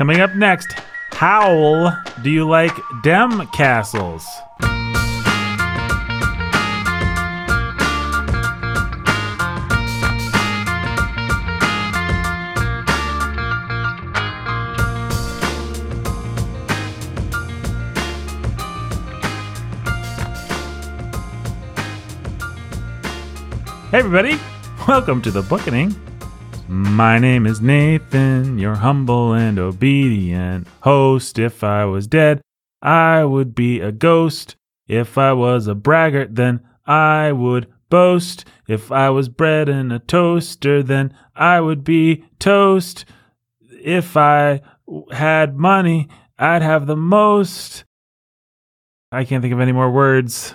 Coming up next, Howl, do you like dem castles? Hey, everybody. Welcome to the Bookening. My name is Nathan, your humble and obedient host. If I was dead, I would be a ghost. If I was a braggart, then I would boast. If I was bread in a toaster, then I would be toast. If I had money, I'd have the most. I can't think of any more words.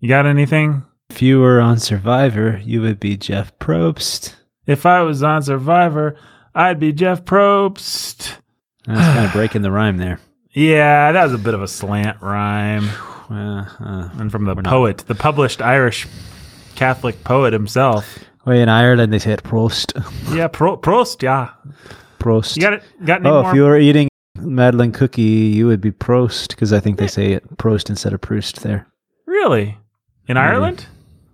You got anything? If you were on Survivor, you would be Jeff Probst. If I was on Survivor, I'd be Jeff Probst. That's kind of breaking the rhyme there. Yeah, that was a bit of a slant rhyme. Uh, uh, And from the We're not- poet, the published Irish Catholic poet himself. wait, in Ireland they say it Prost. Yeah, Pro- Prost, yeah. Prost. You got it? Got any oh, more? if you were eating Madeline cookie, you would be Prost because I think they say it Prost instead of Proust there. really? In Ireland?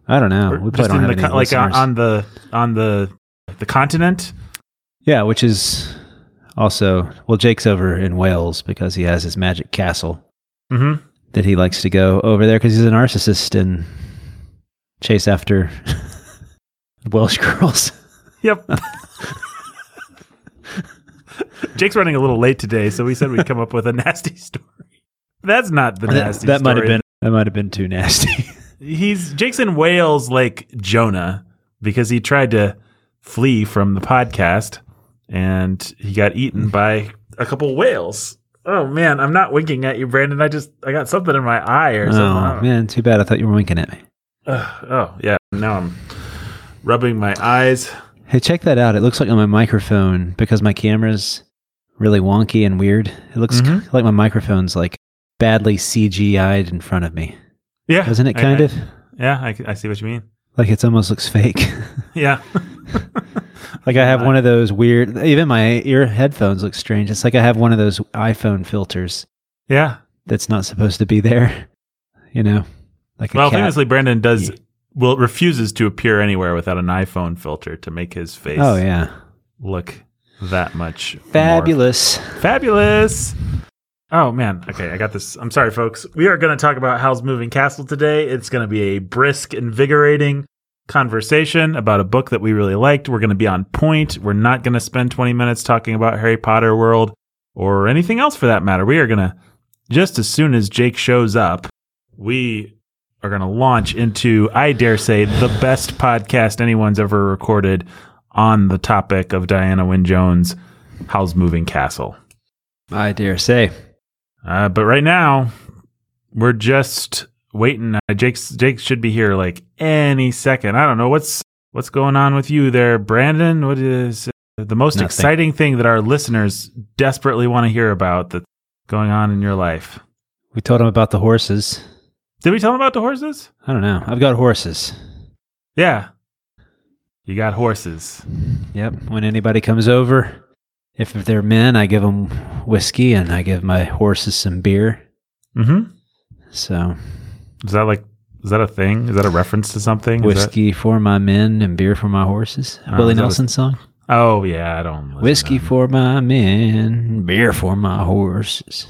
I don't know. We just in have the like on, on the on the the continent? Yeah, which is also well, Jake's over in Wales because he has his magic castle Mm-hmm. that he likes to go over there because he's a narcissist and chase after Welsh girls. Yep. Jake's running a little late today, so we said we'd come up with a nasty story. That's not the that nasty that might have been that might have been too nasty. He's Jake's in Wales like Jonah because he tried to flee from the podcast and he got eaten by a couple whales. Oh man, I'm not winking at you, Brandon. I just I got something in my eye or something. Oh man, too bad. I thought you were winking at me. Ugh, oh yeah. Now I'm rubbing my eyes. Hey, check that out. It looks like on my microphone because my camera's really wonky and weird. It looks Mhm. like my microphone's like badly CGI'd in front of me. Yeah, Doesn't it I- kind I- of? Yeah, I, I see what you mean. Like it almost looks fake. Yeah. Like I have one of those weird even my ear headphones look strange. It's like I have one of those iPhone filters yeah. that's not supposed to be there. You know? Like Well, cat. famously, Brandon does well refuses to appear anywhere without an iPhone filter to make his face Oh yeah. look that much more Fabulous. Fabulous. Oh man. Okay, I got this. I'm sorry, folks. We are going to talk about Howl's Moving Castle today. It's going to be a brisk, invigorating conversation about a book that we really liked. We're going to be on point. We're not going to spend 20 minutes talking about Harry Potter World or anything else for that matter. We are going to just as soon as Jake shows up, we are going to launch into, I dare say, the best podcast anyone's ever recorded on the topic of Diana Wynne Jones' Howl's Moving Castle. I dare say. Uh, but right now, we're just waiting. Uh, Jake's Jake should be here like any second. I don't know what's what's going on with you there, Brandon. What is uh, the most Nothing. exciting thing that our listeners desperately want to hear about that's going on in your life? We told him about the horses. Did we tell them about the horses? I don't know. I've got horses. Yeah, you got horses. Yep. When anybody comes over, if they're men, I give them whiskey and I give my horses some beer. Mm-hmm. So Is that like is that a thing? Is that a reference to something? Is that- whiskey for my men and beer for my horses. Oh, Willie is that a- Nelson song. oh yeah, I don't. Whiskey for my men, beer for my horses.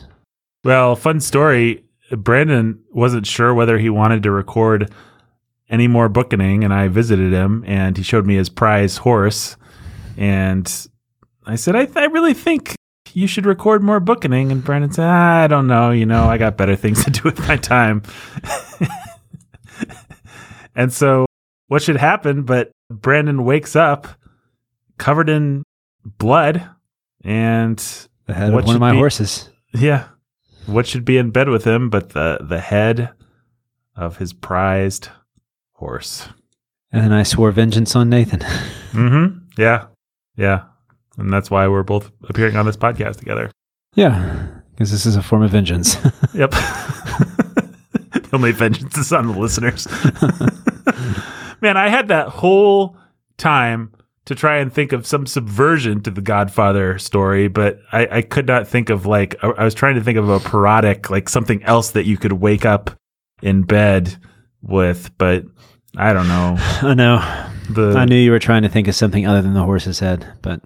Well, fun story. Brandon wasn't sure whether he wanted to record any more bookening, and I visited him, and he showed me his prize horse, and I said, "I, I really think you should record more bookening." And Brandon said, "I don't know. You know, I got better things to do with my time." and so, what should happen? But Brandon wakes up covered in blood, and The head of one of my be- horses. yeah. What should be in bed with him but the the head of his prized horse? And then I swore vengeance on Nathan. Mm-hmm. Yeah. Yeah. And that's why we're both appearing on this podcast together. yeah, because this is a form of vengeance. Yep. the only vengeance is on the listeners. Man, I had that whole time to try and think of some subversion to the Godfather story, but I, I could not think of like I I was trying to think of a parodic, like something else that you could wake up in bed with, but I don't know. I know. The I knew you were trying to think of something other than the horse's head, but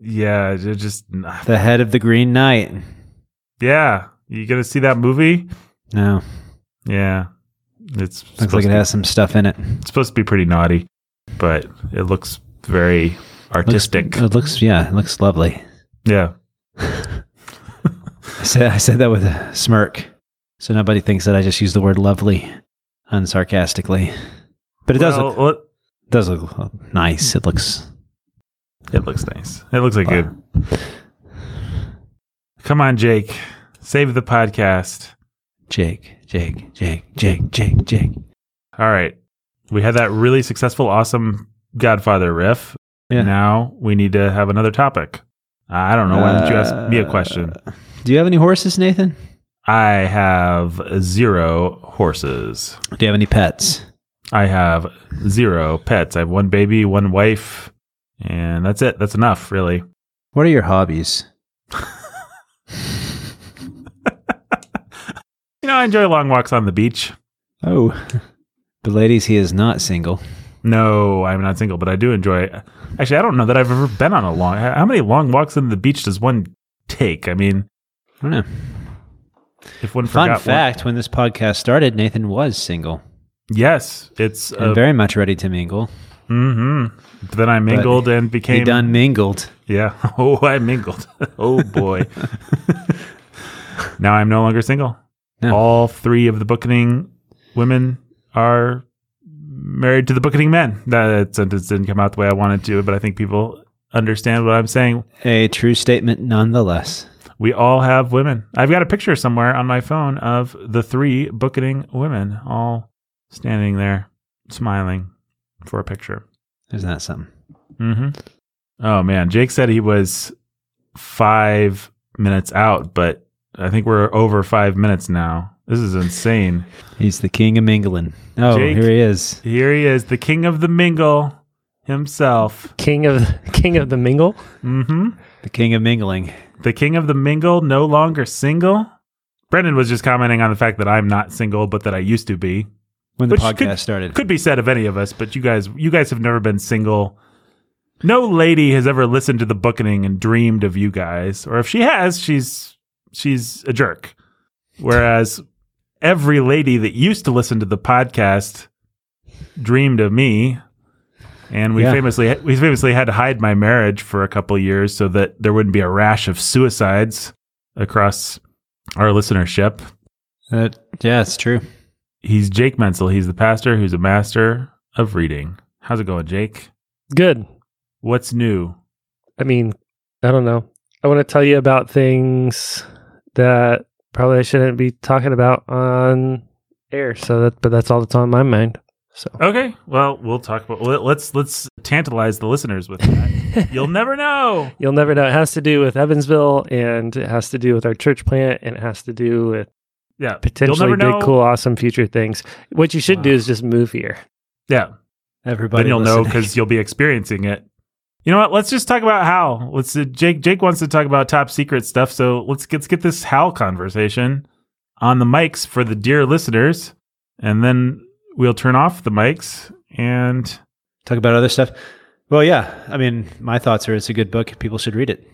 yeah, just the head of the Green Knight. yeah. You gonna see that movie? No, Yeah, it's looks like it to- has some stuff in it. It's supposed to be pretty naughty, but it looks very artistic. Looks, it looks, yeah, it looks lovely. yeah. I said, I said that with a smirk, so nobody thinks that I just used the word lovely unsarcastically. But it does look, well, does look nice. It looks it looks nice. It looks like good. Come on, Jake. Save the podcast. Jake, Jake, Jake, Jake, Jake, Jake. All right. We had that really successful, awesome Godfather riff. Yeah. Now we need to have another topic. I don't know. Why don't you ask me a question? Uh, Do you have any horses, Nathan? I have zero horses. Do you have any pets? I have zero pets. I have one baby, one wife, and that's it. That's enough, really. What are your hobbies? You know, I enjoy long walks on the beach. Oh, but ladies, he is not single. No, I'm not single, but I do enjoy. Actually, I don't know that I've ever been on a long. How many long walks on the beach does one take? I mean, I don't know. if one Fun forgot one- fact: When this podcast started, Nathan was single yes, it's uh, very much ready to mingle. Hmm Then I mingled and He became done mingled. Yeah. Oh, I mingled. oh boy. now I'm no longer single. No. All three of the booking women are married to the booking men. That sentence didn't come out the way I wanted to, but I think people understand what I'm saying. A true statement, nonetheless. We all have women. I've got a picture somewhere on my phone of the three booking women all standing there smiling for a picture. Isn't that something? Mm-hmm. Oh man, Jake said he was five minutes out, but I think we're over five minutes now. This is insane. He's the king of mingling. Oh, Jake. here he is. Here he is, the king of the mingle himself. King of King of the Mingle. Mm-hmm. The king of mingling. The king of the mingle, no longer single. Brendan was just commenting on the fact that I'm not single, but that I used to be. When the Which podcast could- started. Could be said of any of us, but you guys, you guys have never been single. No lady has ever listened to the booking and dreamed of you guys, or if she has, she's she's a jerk. Whereas every lady that used to listen to the podcast dreamed of me, and we Yeah. famously we famously had to hide my marriage for a couple years so that there wouldn't be a rash of suicides across our listenership. Uh, yeah, it's true. He's Jake Menzel. He's the pastor who's a master of reading. How's it going, Jake? Good. What's new? I mean, I don't know. I want to tell you about things that probably I shouldn't be talking about on air. So that, but that's all that's on my mind. So Okay, well, we'll talk about let- let's let's tantalize the listeners with that. You'll never know. you'll never know. It has to do with Evansville, and it has to do with our church plant, and it has to do with Yeah, potentially big, know. cool, awesome future things. What you should do is just move here. Yeah, Everybody then you'll know because you'll be experiencing it. You know what? Let's just talk about Howl. Let's. Uh, Jake Jake wants to talk about top secret stuff, so let's get, let's get this Howl conversation on the mics for the dear listeners, and then we'll turn off the mics and talk about other stuff. Well, yeah. I mean, my thoughts are it's a good book. People should read it.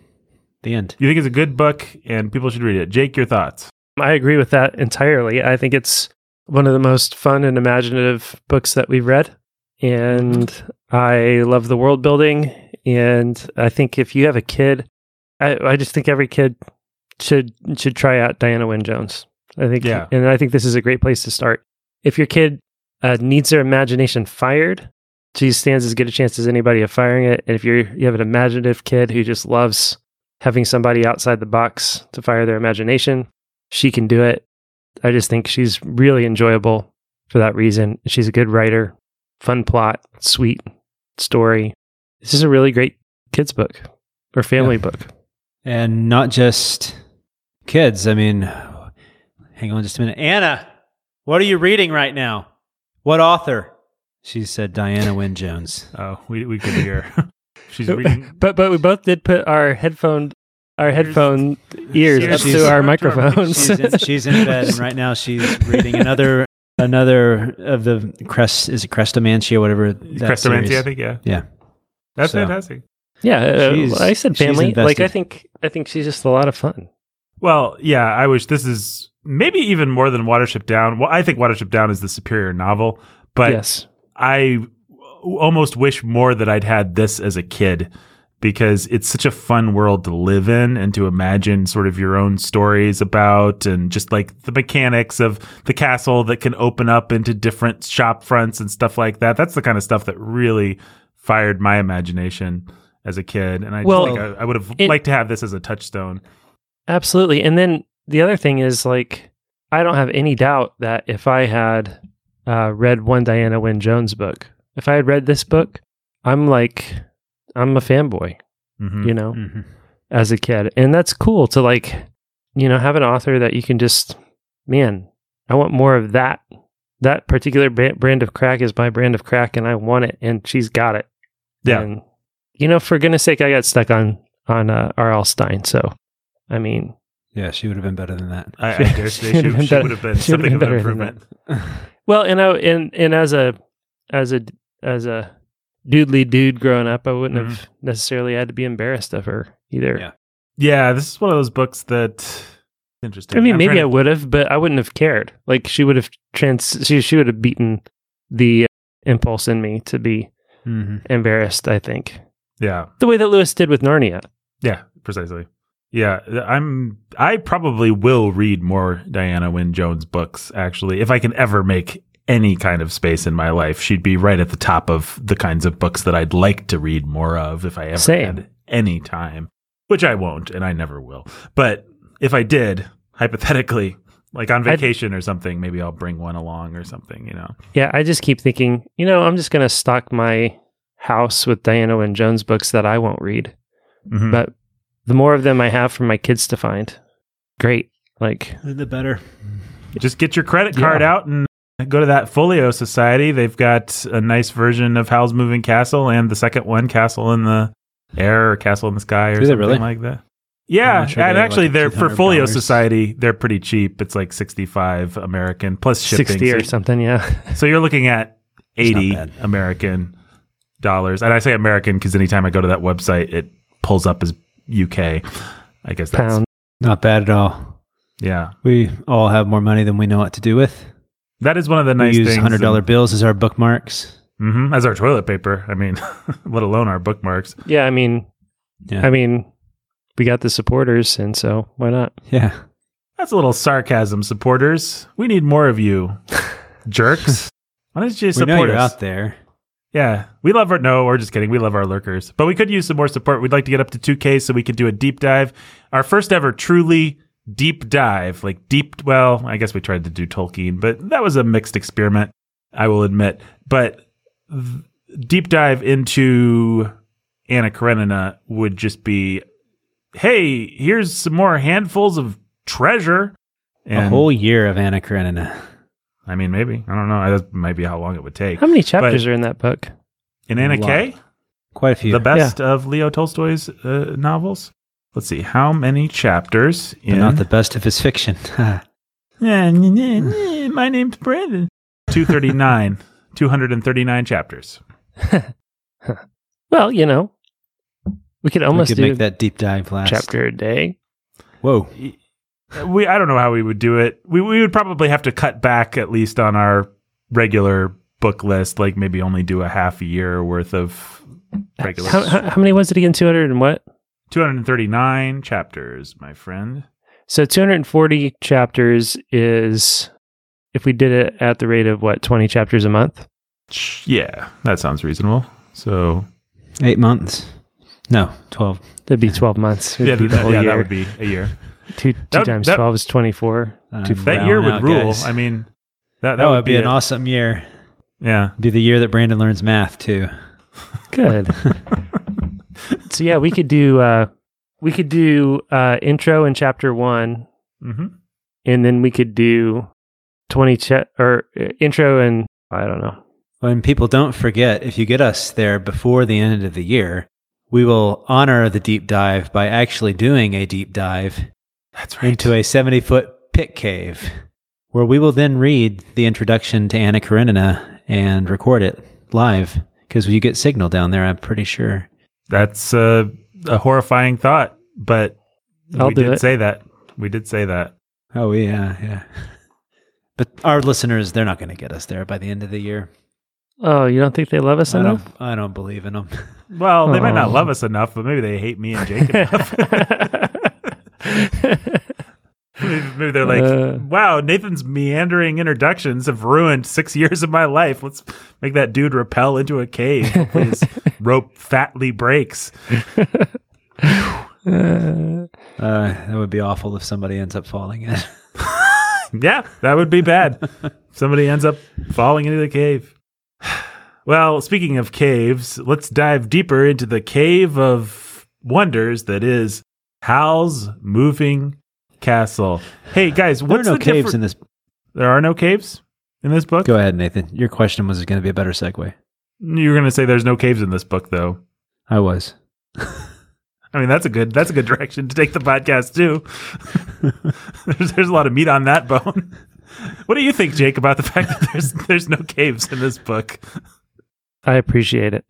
The end. you think it's a good book and people should read it. Jake, your thoughts? I agree with that entirely. I think it's one of the most fun and imaginative books that we've read. And I love the world building. And I think if you have a kid, I, I just think every kid should should try out Diana Wynne Jones. I think, Yeah. and I think this is a great place to start. If your kid uh, needs their imagination fired, she stands as good a chance as anybody of firing it. And if you're you have an imaginative kid who just loves having somebody outside the box to fire their imagination, she can do it. I just think she's really enjoyable for that reason. She's a good writer, fun plot, sweet story. This is a really great kids book or family Yeah. book. And not just kids. I mean, hang on just a minute. Anna, what are you reading right now? What author? She said Diana Wynne Jones. Oh, we we could hear. She's reading. But but we both did put our headphone our headphone ears up She's- to our she's- microphones. She's in, she's in bed, and right now she's reading another another of the crest. Is it Chrestomanci, whatever? that Chrestomanci, series. I think. Yeah, Yeah. that's So- fantastic. yeah, uh, I said family. Like I think I think she's just a lot of fun. Well, yeah, I wish this is maybe even more than Watership Down. Well, I think Watership Down is the superior novel, but yes. I w- almost wish more that I'd had this as a kid because it's such a fun world to live in and to imagine sort of your own stories about and just like the mechanics of the castle that can open up into different shop fronts and stuff like that. That's the kind of stuff that really fired my imagination as a kid. And I just Well, think I, I would have it- liked to have this as a touchstone. Absolutely. And then the other thing is like I don't have any doubt that if I had uh, read one Diana Wynne Jones book, if I had read this book, I'm like I'm a fanboy, Mhm. you know, Mhm. as a kid. And that's cool to like, you know, have an author that you can just man, I want more of that. That particular brand of crack is my brand of crack and I want it and she's got it. Yeah. And you know, for goodness sake, I got stuck on on uh, R.L. Stine. So, I mean, Yeah, she would have been better than that. I, I dare say she, she would have been something been of an better than improvement. Well, and I and and as a as a as a doodly dude growing up, I wouldn't Mm-hmm. have necessarily had to be embarrassed of her either. Yeah. Yeah, this is one of those books that interesting. I mean, I'm maybe I to- would have, but I wouldn't have cared. Like she would have trans she she would have beaten the impulse in me to be Mhm. embarrassed. I think Yeah, the way that Lewis did with Narnia. yeah, precisely. Yeah, I'm. I probably will read more Diana Wynne Jones books. Actually, if I can ever make any kind of space in my life, she'd be right at the top of the kinds of books that I'd like to read more of if I ever Same. had any time. Which I won't, and I never will. But if I did, hypothetically, like on I'd- vacation or something, maybe I'll bring one along or something. You know. Yeah, I just keep thinking, you know, I'm just gonna stock my house with Diana Wynne Jones books that I won't read. Mhm. But the more of them I have for my kids to find, great. Like The better. just get your credit card Yeah. out and go to that Folio Society. They've got a nice version of Howl's Moving Castle and the second one, Castle in the Air or Castle in the Sky or Do something really? like that. Yeah, sure and they actually, like, they're for Folio Society. They're pretty cheap. It's like sixty-five American plus shipping. sixty or something, yeah. so you're looking at eighty. American dollars, and I say American because anytime I go to that website, it pulls up as UK. I guess that's Pound. Not bad at all. yeah. We all have more money than we know what to do with. That is one of the nice we use things. hundred dollar bills as our bookmarks. hmm as our toilet paper. I mean, let alone our bookmarks. Yeah, I mean Yeah, I mean we got the supporters and so why not? yeah. That's a little sarcasm, supporters. We need more of you, jerks. Why don't you We know support you're us? out there. Yeah, we love our. No, we're just kidding. We love our lurkers, but we could use some more support. We'd like to get up to 2K so we could do a deep dive. Our first ever truly deep dive, like deep. Well, I guess we tried to do Tolkien, but that was a mixed experiment. I will admit, but th- deep dive into Anna Karenina would just be, hey, here's some more handfuls of treasure. a whole year of Anna Karenina. I mean, maybe I don't know. That might be how long it would take. How many chapters are in that book? In Anna A. K, Quite a few. the best of Leo Tolstoy's uh, novels let's see, how many chapters? In... not the best of his fiction. My name's Brandon. 239. 239 chapters. well, you know, we could almost we could make that deep dive last chapter a day. Whoa. We I don't know how we would do it. We we would probably have to cut back at least on our regular book list, like maybe only do a half year worth of regular. How, how, how many was it again? Two hundred and what? 239 chapters, my friend. So 240 chapters is if we did it at the rate of what 20 chapters a month? Yeah, that sounds reasonable. So 8 months. No, 12. That'd be 12 months. It'd yeah, be that, yeah that would be a year. 2 2 that, times that, 12 is 24. Um, that year would out, rule. Guys. I mean, that, that, that would, be, be an it. awesome year. Yeah. Be the year that Brandon learns math too. Good. so yeah, we could do, uh, we could do, uh, intro in chapter one, hmm and then we could do 20 cha- or uh, intro and I don't know. When people don't forget, if you get us there before the end of the year, we will honor the deep dive by actually doing a deep dive That's right. into a 70 foot pit cave, where we will then read the introduction to Anna Karenina and record it live because you get signal down there, I'm pretty sure. That's uh, a horrifying thought, but I'll we do did it. say that. We did say that. Oh, yeah, yeah. But our listeners, they're not going to get us there by the end of the year. Oh, you don't think they love us I enough? don't, I don't believe in them. Well, they might not Oh. love us enough, but maybe they hate me and Jake enough. maybe maybe they're like, Uh. wow, Nathan's meandering introductions have ruined six years of my life. Let's make that dude repel into a cave. Hopefully His rope fatly breaks. Uh, Uh, that would be awful if somebody ends up falling in. Yeah, that would be bad. Somebody ends up falling into the cave. Well, speaking of caves, let's dive deeper into the cave of wonders that is Howl's Moving Castle. Hey guys, there are no the caves differ- in this. There are no caves in this book. Go ahead, Nathan. Your question was going to be a better segue. You were going to say there's no caves in this book, though. I was. I mean, that's a good that's a good direction to take the podcast too. there's, there's a lot of meat on that bone. What do you think, Jake, about the fact that there's there's no caves in this book? I appreciate it.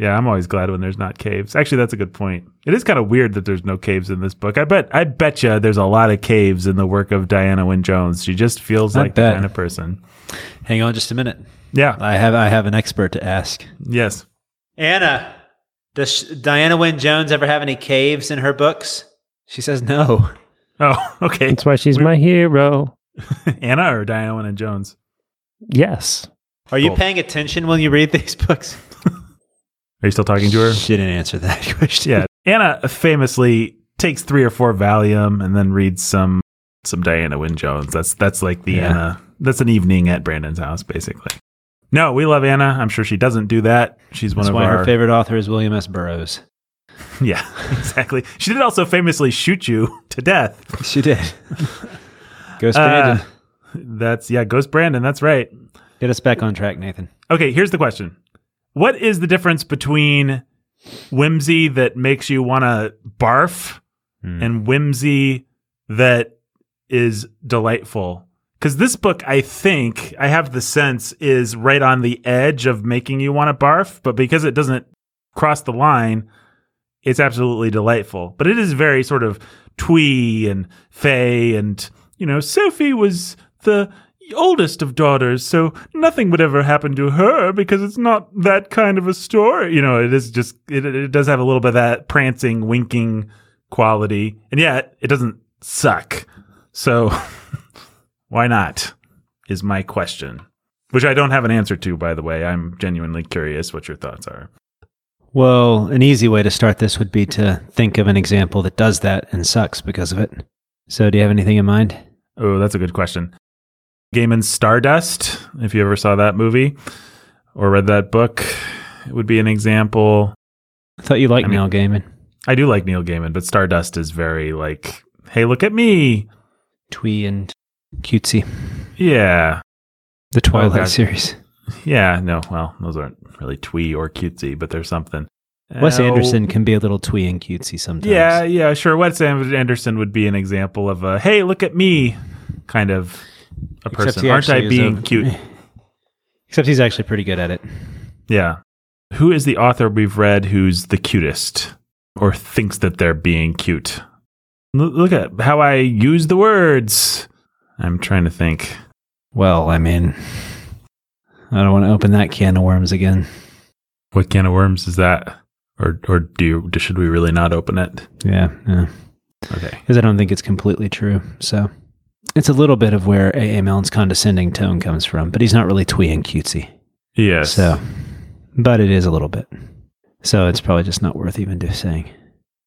Yeah, I'm always glad when there's not caves. Actually, that's a good point. It is kind of weird that there's no caves in this book. I bet I bet you there's a lot of caves in the work of Diana Wynne Jones. She just feels I like the kind of person. Hang on just a minute. Yeah. I have I have an expert to ask. Yes. Anna, does Diana Wynne Jones ever have any caves in her books? She says no. Oh, okay. That's why she's my hero. Anna or Diana Wynne Jones? Yes. Are you Cool. paying attention when you read these books? Are you still talking to her? She didn't answer that question. Yeah. Anna famously takes three or four Valium and then reads some some Diana Wynne Jones. That's that's like the Yeah. Anna. That's an evening at Brandon's house, basically. No, we love Anna. I'm sure she doesn't do that. She's one That's of why our her favorite author is William S. Burroughs. Yeah, exactly. She did also famously shoot you to death. She did. Ghost Uh, Brandon. That's yeah, Ghost Brandon. That's right. Get us back on track, Nathan. Okay, here's the question. What is the difference between whimsy that makes you want to barf Hmm. and whimsy that is delightful? Because this book, I think, I have the sense, is right on the edge of making you want to barf, but because it doesn't cross the line, it's absolutely delightful. But it is very sort of twee and fey, and, you know, Sophie was the oldest of daughters, so nothing would ever happen to her because it's not that kind of a story. You know, it is just, it, it does have a little bit of that prancing, winking quality, and yet it doesn't suck. So why not? Is my question. Which I don't have an answer to, by the way. I'm genuinely curious what your thoughts are. Well, an easy way to start this would be to think of an example that does that and sucks because of it. So, do you have anything in mind? Oh, that's a good question. Gaiman's Stardust, if you ever saw that movie or read that book, it would be an example. I thought you liked I mean- Neil Gaiman. I do like Neil Gaiman, but Stardust is very like, hey, look at me. Twee and cutesy. Yeah. The oh, Twilight God. series. Yeah. No, well, those aren't really twee or cutesy, but there's something. Wes Oh, Anderson can be a little twee and cutesy sometimes. Yeah, yeah, sure. Wes Anderson would be an example of a hey, look at me kind of a person. Aren't I being a- cute? Except he's actually pretty good at it. Yeah. Who is the author we've read who's the cutest or thinks that they're being cute? L- look at how I use the words. I'm trying to think. Well, I mean, I don't want to open that can of worms again. What can of worms is that? Or or do you, should we really not open it? Yeah, yeah. Okay. Because I don't think it's completely true. So it's a little bit of where A.A. Milne's condescending tone comes from, but he's not really twee and cutesy. Yes. So, but it is a little bit. So it's probably just not worth even just saying.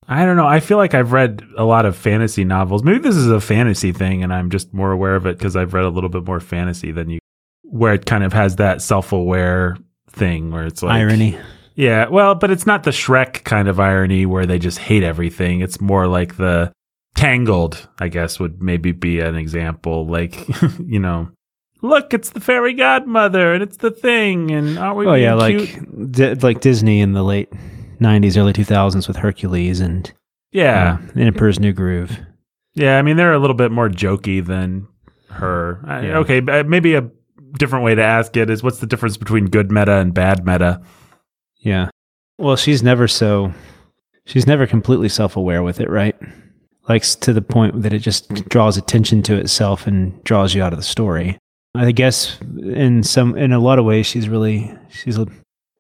I don't know. I feel like I've read a lot of fantasy novels. Maybe this is a fantasy thing, and I'm just more aware of it because I've read a little bit more fantasy than you, where it kind of has that self-aware thing where it's like Irony. Yeah, well, but it's not the Shrek kind of irony where they just hate everything. It's more like the Tangled, I guess, would maybe be an example. Like, you know, look, it's the fairy godmother, and it's the thing, and aren't we? Oh yeah, like di- like Disney in the late '90s, early 2000s with Hercules and Yeah. uh, Emperor's New Groove. Yeah, I mean they're a little bit more jokey than her. I- Yeah. Okay, maybe a different way to ask it is what's the difference between good meta and bad meta? Yeah. Well, she's never so she's never completely self-aware with it, right? Like to the point that it just draws attention to itself and draws you out of the story. I guess in some in a lot of ways she's really she's a,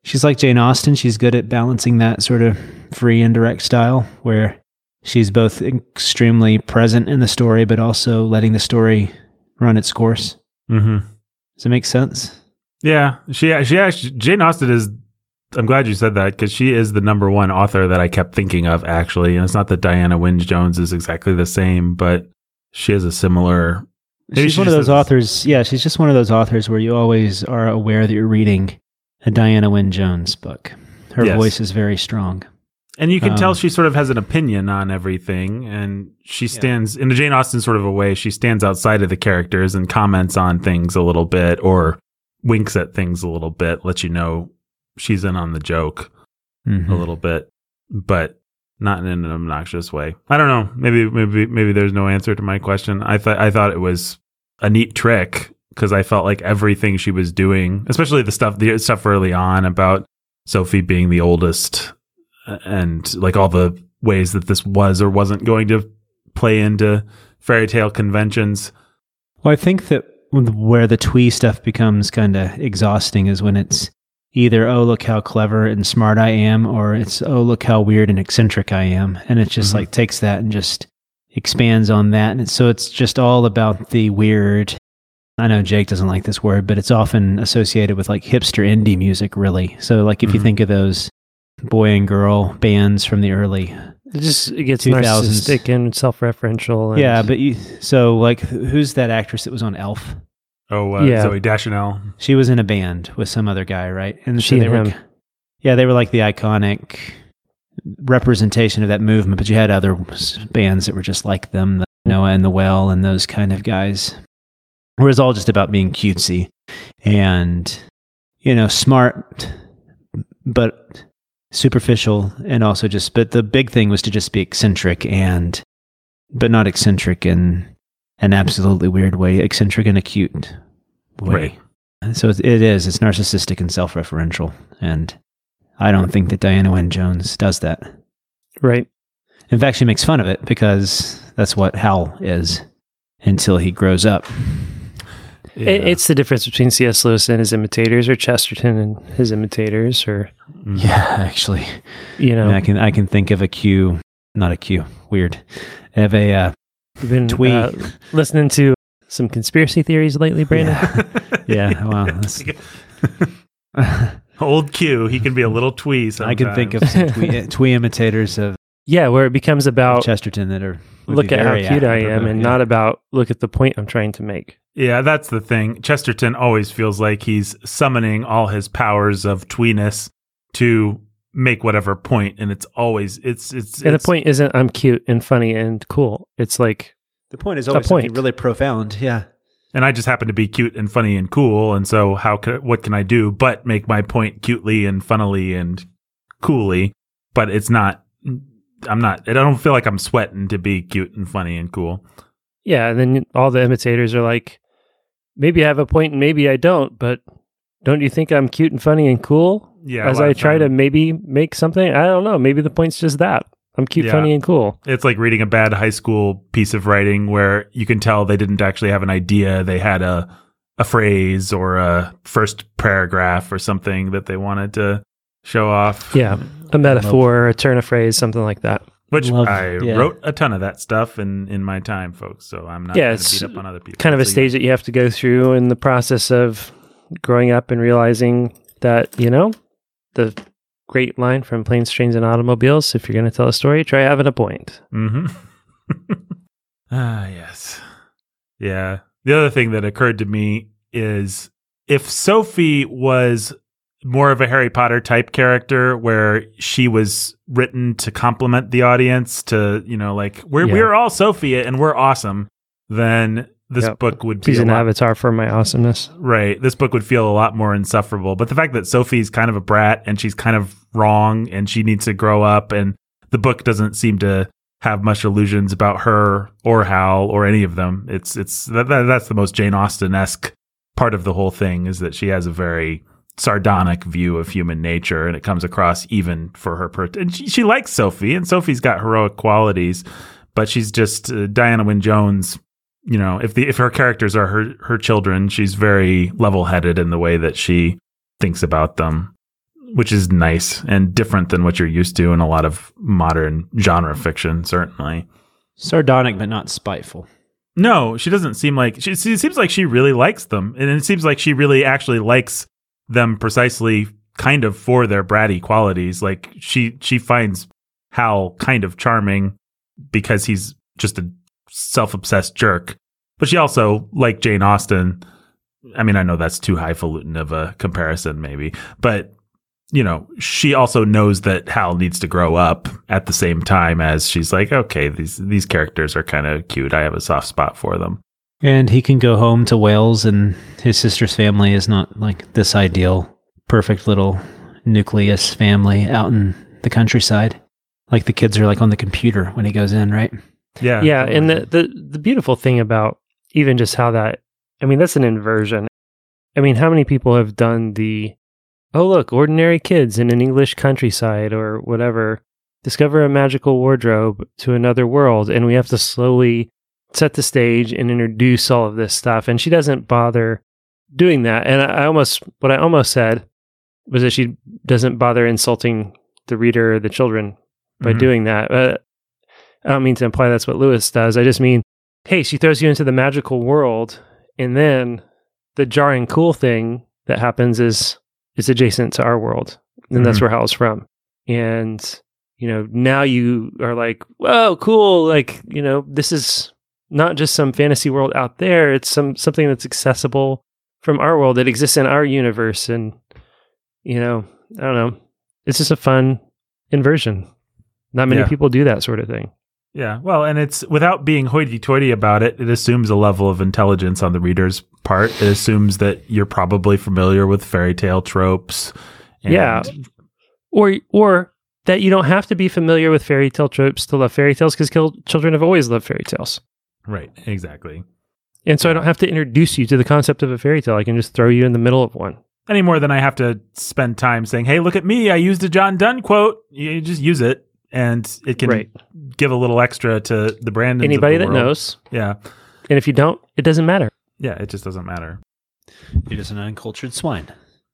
she's like Jane Austen. She's good at balancing that sort of free and direct style where she's both extremely present in the story but also letting the story run its course. Mm-hmm. Does it make sense? Yeah, she she actually Jane Austen is. I'm glad you said that because she is the number one author that I kept thinking of actually, and it's not that Diana Wynne Jones is exactly the same, but she has a similar. She's she one of those authors. Yeah, she's just one of those authors where you always are aware that you're reading a Diana Wynne Jones book. Her Yes. voice is very strong. And you can Um, tell she sort of has an opinion on everything, and she stands in a Jane Austen sort of a way. She stands outside of the characters and comments on things a little bit, or winks at things a little bit, lets you know she's in on the joke Mhm. a little bit, but not in an obnoxious way. I don't know. Maybe maybe maybe there's no answer to my question. I thought I thought it was a neat trick because I felt like everything she was doing, especially the stuff the stuff early on about Sophie being the oldest uh, and like all the ways that this was or wasn't going to play into fairy tale conventions. Well, I think that where the twee stuff becomes kind of exhausting is when it's either oh look how clever and smart I am, or it's oh look how weird and eccentric I am, and it just Mhm. like takes that and just expands on that, and so it's just all about the weird. I know Jake doesn't like this word, but it's often associated with like hipster indie music, really. So like if you Mhm. think of those boy and girl bands from the early It just it gets 2000s. narcissistic and self-referential. And yeah, but you so like who's that actress that was on Elf? Oh, uh, Yeah. Zooey Deschanel. She was in a band with some other guy, right? And She they and were, him. yeah, they were like the iconic representation of that movement. But you had other bands that were just like them, the Noah and the Whale, and those kind of guys. Where it's all just about being cutesy and you know smart, but superficial, and also just. But the big thing was to just be eccentric and, but not eccentric in an absolutely weird way. Eccentric in a cute way. So it it is. It's narcissistic and self-referential, and I don't think that Diana Wynne Jones does that. right. In fact, she makes fun of it because that's what Howl is until he grows up. Yeah. It, it's the difference between C.S. Lewis and his imitators, or Chesterton and his imitators, or Mhm. Yeah, actually, you I, know, mean, I can I can think of a Q, not a Q, weird, of a uh, you've been twee. uh, listening to some conspiracy theories lately, Brandon. Yeah, well, that's- Old Q, he can be a little twee. Sometimes. I can think of some twee, twee imitators of Yeah, where it becomes about Chesterton that are look at how cute I am, and yeah. not about look at the point I'm trying to make. Yeah, that's the thing. Chesterton always feels like he's summoning all his powers of tweeness to make whatever point, and it's always it's it's. And the point isn't I'm cute and funny and cool. It's like The point is always point. really profound. Yeah. and I just happen to be cute and funny and cool, and so how can what can I do but make my point cutely and funnily and coolly? But it's not. I'm not. I don't feel like I'm sweating to be cute and funny and cool. yeah, and then all the imitators are like, maybe I have a point and maybe I don't, but don't you think I'm cute and funny and cool? Yeah, As I try to maybe make something, I don't know. Maybe the point's just that I'm cute, Yeah. funny, and cool. It's like reading a bad high school piece of writing where you can tell they didn't actually have an idea. They had a a phrase or a first paragraph or something that they wanted to show off. Yeah, a metaphor, a turn of phrase, something like that. Which Love- I yeah. wrote a ton of that stuff in in my time, folks. So I'm not Yeah, going it's to beat up on other people. Kind of a So, stage that you have to go through in the process of growing up and realizing that you know the great line from Planes, Trains, and Automobiles. If you're going to tell a story, try having a point. hmm ah, yes. Yeah. The other thing that occurred to me is if Sophie was more of a Harry Potter type character where she was written to compliment the audience to, you know, like we're Yeah. we're all Sophie and we're awesome, then this Yep. book would be an lot, avatar for my awesomeness. right. This book would feel a lot more insufferable. But the fact that Sophie's kind of a brat and she's kind of wrong and she needs to grow up, and the book doesn't seem to have much illusions about her or Howl or any of them. It's it's that, that that's the most Jane Austen esque part of the whole thing is that she has a very sardonic view of human nature and it comes across even for her per- and she, she likes sophie and sophie's got heroic qualities but she's just uh, diana wynne jones you know if the if her characters are her her children she's very level-headed in the way that she thinks about them which is nice and different than what you're used to in a lot of modern genre fiction certainly Sardonic, but not spiteful. no, she doesn't seem like she, she seems like she really likes them, and it seems like she really actually likes them precisely, kind of for their bratty qualities. Like she she finds Howl kind of charming because he's just a self obsessed jerk, but she also like Jane Austen. I mean, I know that's too highfalutin of a comparison, maybe, but you know, she also knows that Howl needs to grow up at the same time as she's like, okay, these these characters are kind of cute. I have a soft spot for them. And he can go home to Wales, and his sister's family is not like this ideal, perfect little nucleus family out in the countryside. Like the kids are like on the computer when he goes in, right? Yeah, yeah, and the, the the beautiful thing about even just how that I mean that's an inversion. I mean, how many people have done the oh look, ordinary kids in an English countryside or whatever discover a magical wardrobe to another world and we have to slowly set the stage and introduce all of this stuff and she doesn't bother doing that. And I, I almost what I almost said was that she doesn't bother insulting the reader or the children by Mhm. doing that. Uh, I don't mean to imply that's what Lewis does. I just mean, hey, she throws you into the magical world, and then the jarring cool thing that happens is is adjacent to our world, and that's Mhm. where Howl's from. And you know, now you are like, whoa, cool! Like, you know, this is not just some fantasy world out there; it's some something that's accessible from our world that exists in our universe, and you know, I don't know. It's just a fun inversion. Not many Yeah. people do that sort of thing. Yeah, well, and it's without being hoity-toity about it. It assumes a level of intelligence on the reader's part. It assumes that you're probably familiar with fairy tale tropes. and- Yeah. or or that you don't have to be familiar with fairy tale tropes to love fairy tales because children have always loved fairy tales. right, exactly. And so I don't have to introduce you to the concept of a fairy tale. I can just throw you in the middle of one. Any more than I have to spend time saying, "Hey, look at me! I used a John Donne quote." You just use it, and it can Right. give a little extra to the brand. Anybody that knows. yeah, And if you don't, it doesn't matter. yeah, it just doesn't matter. You're just an uncultured swine.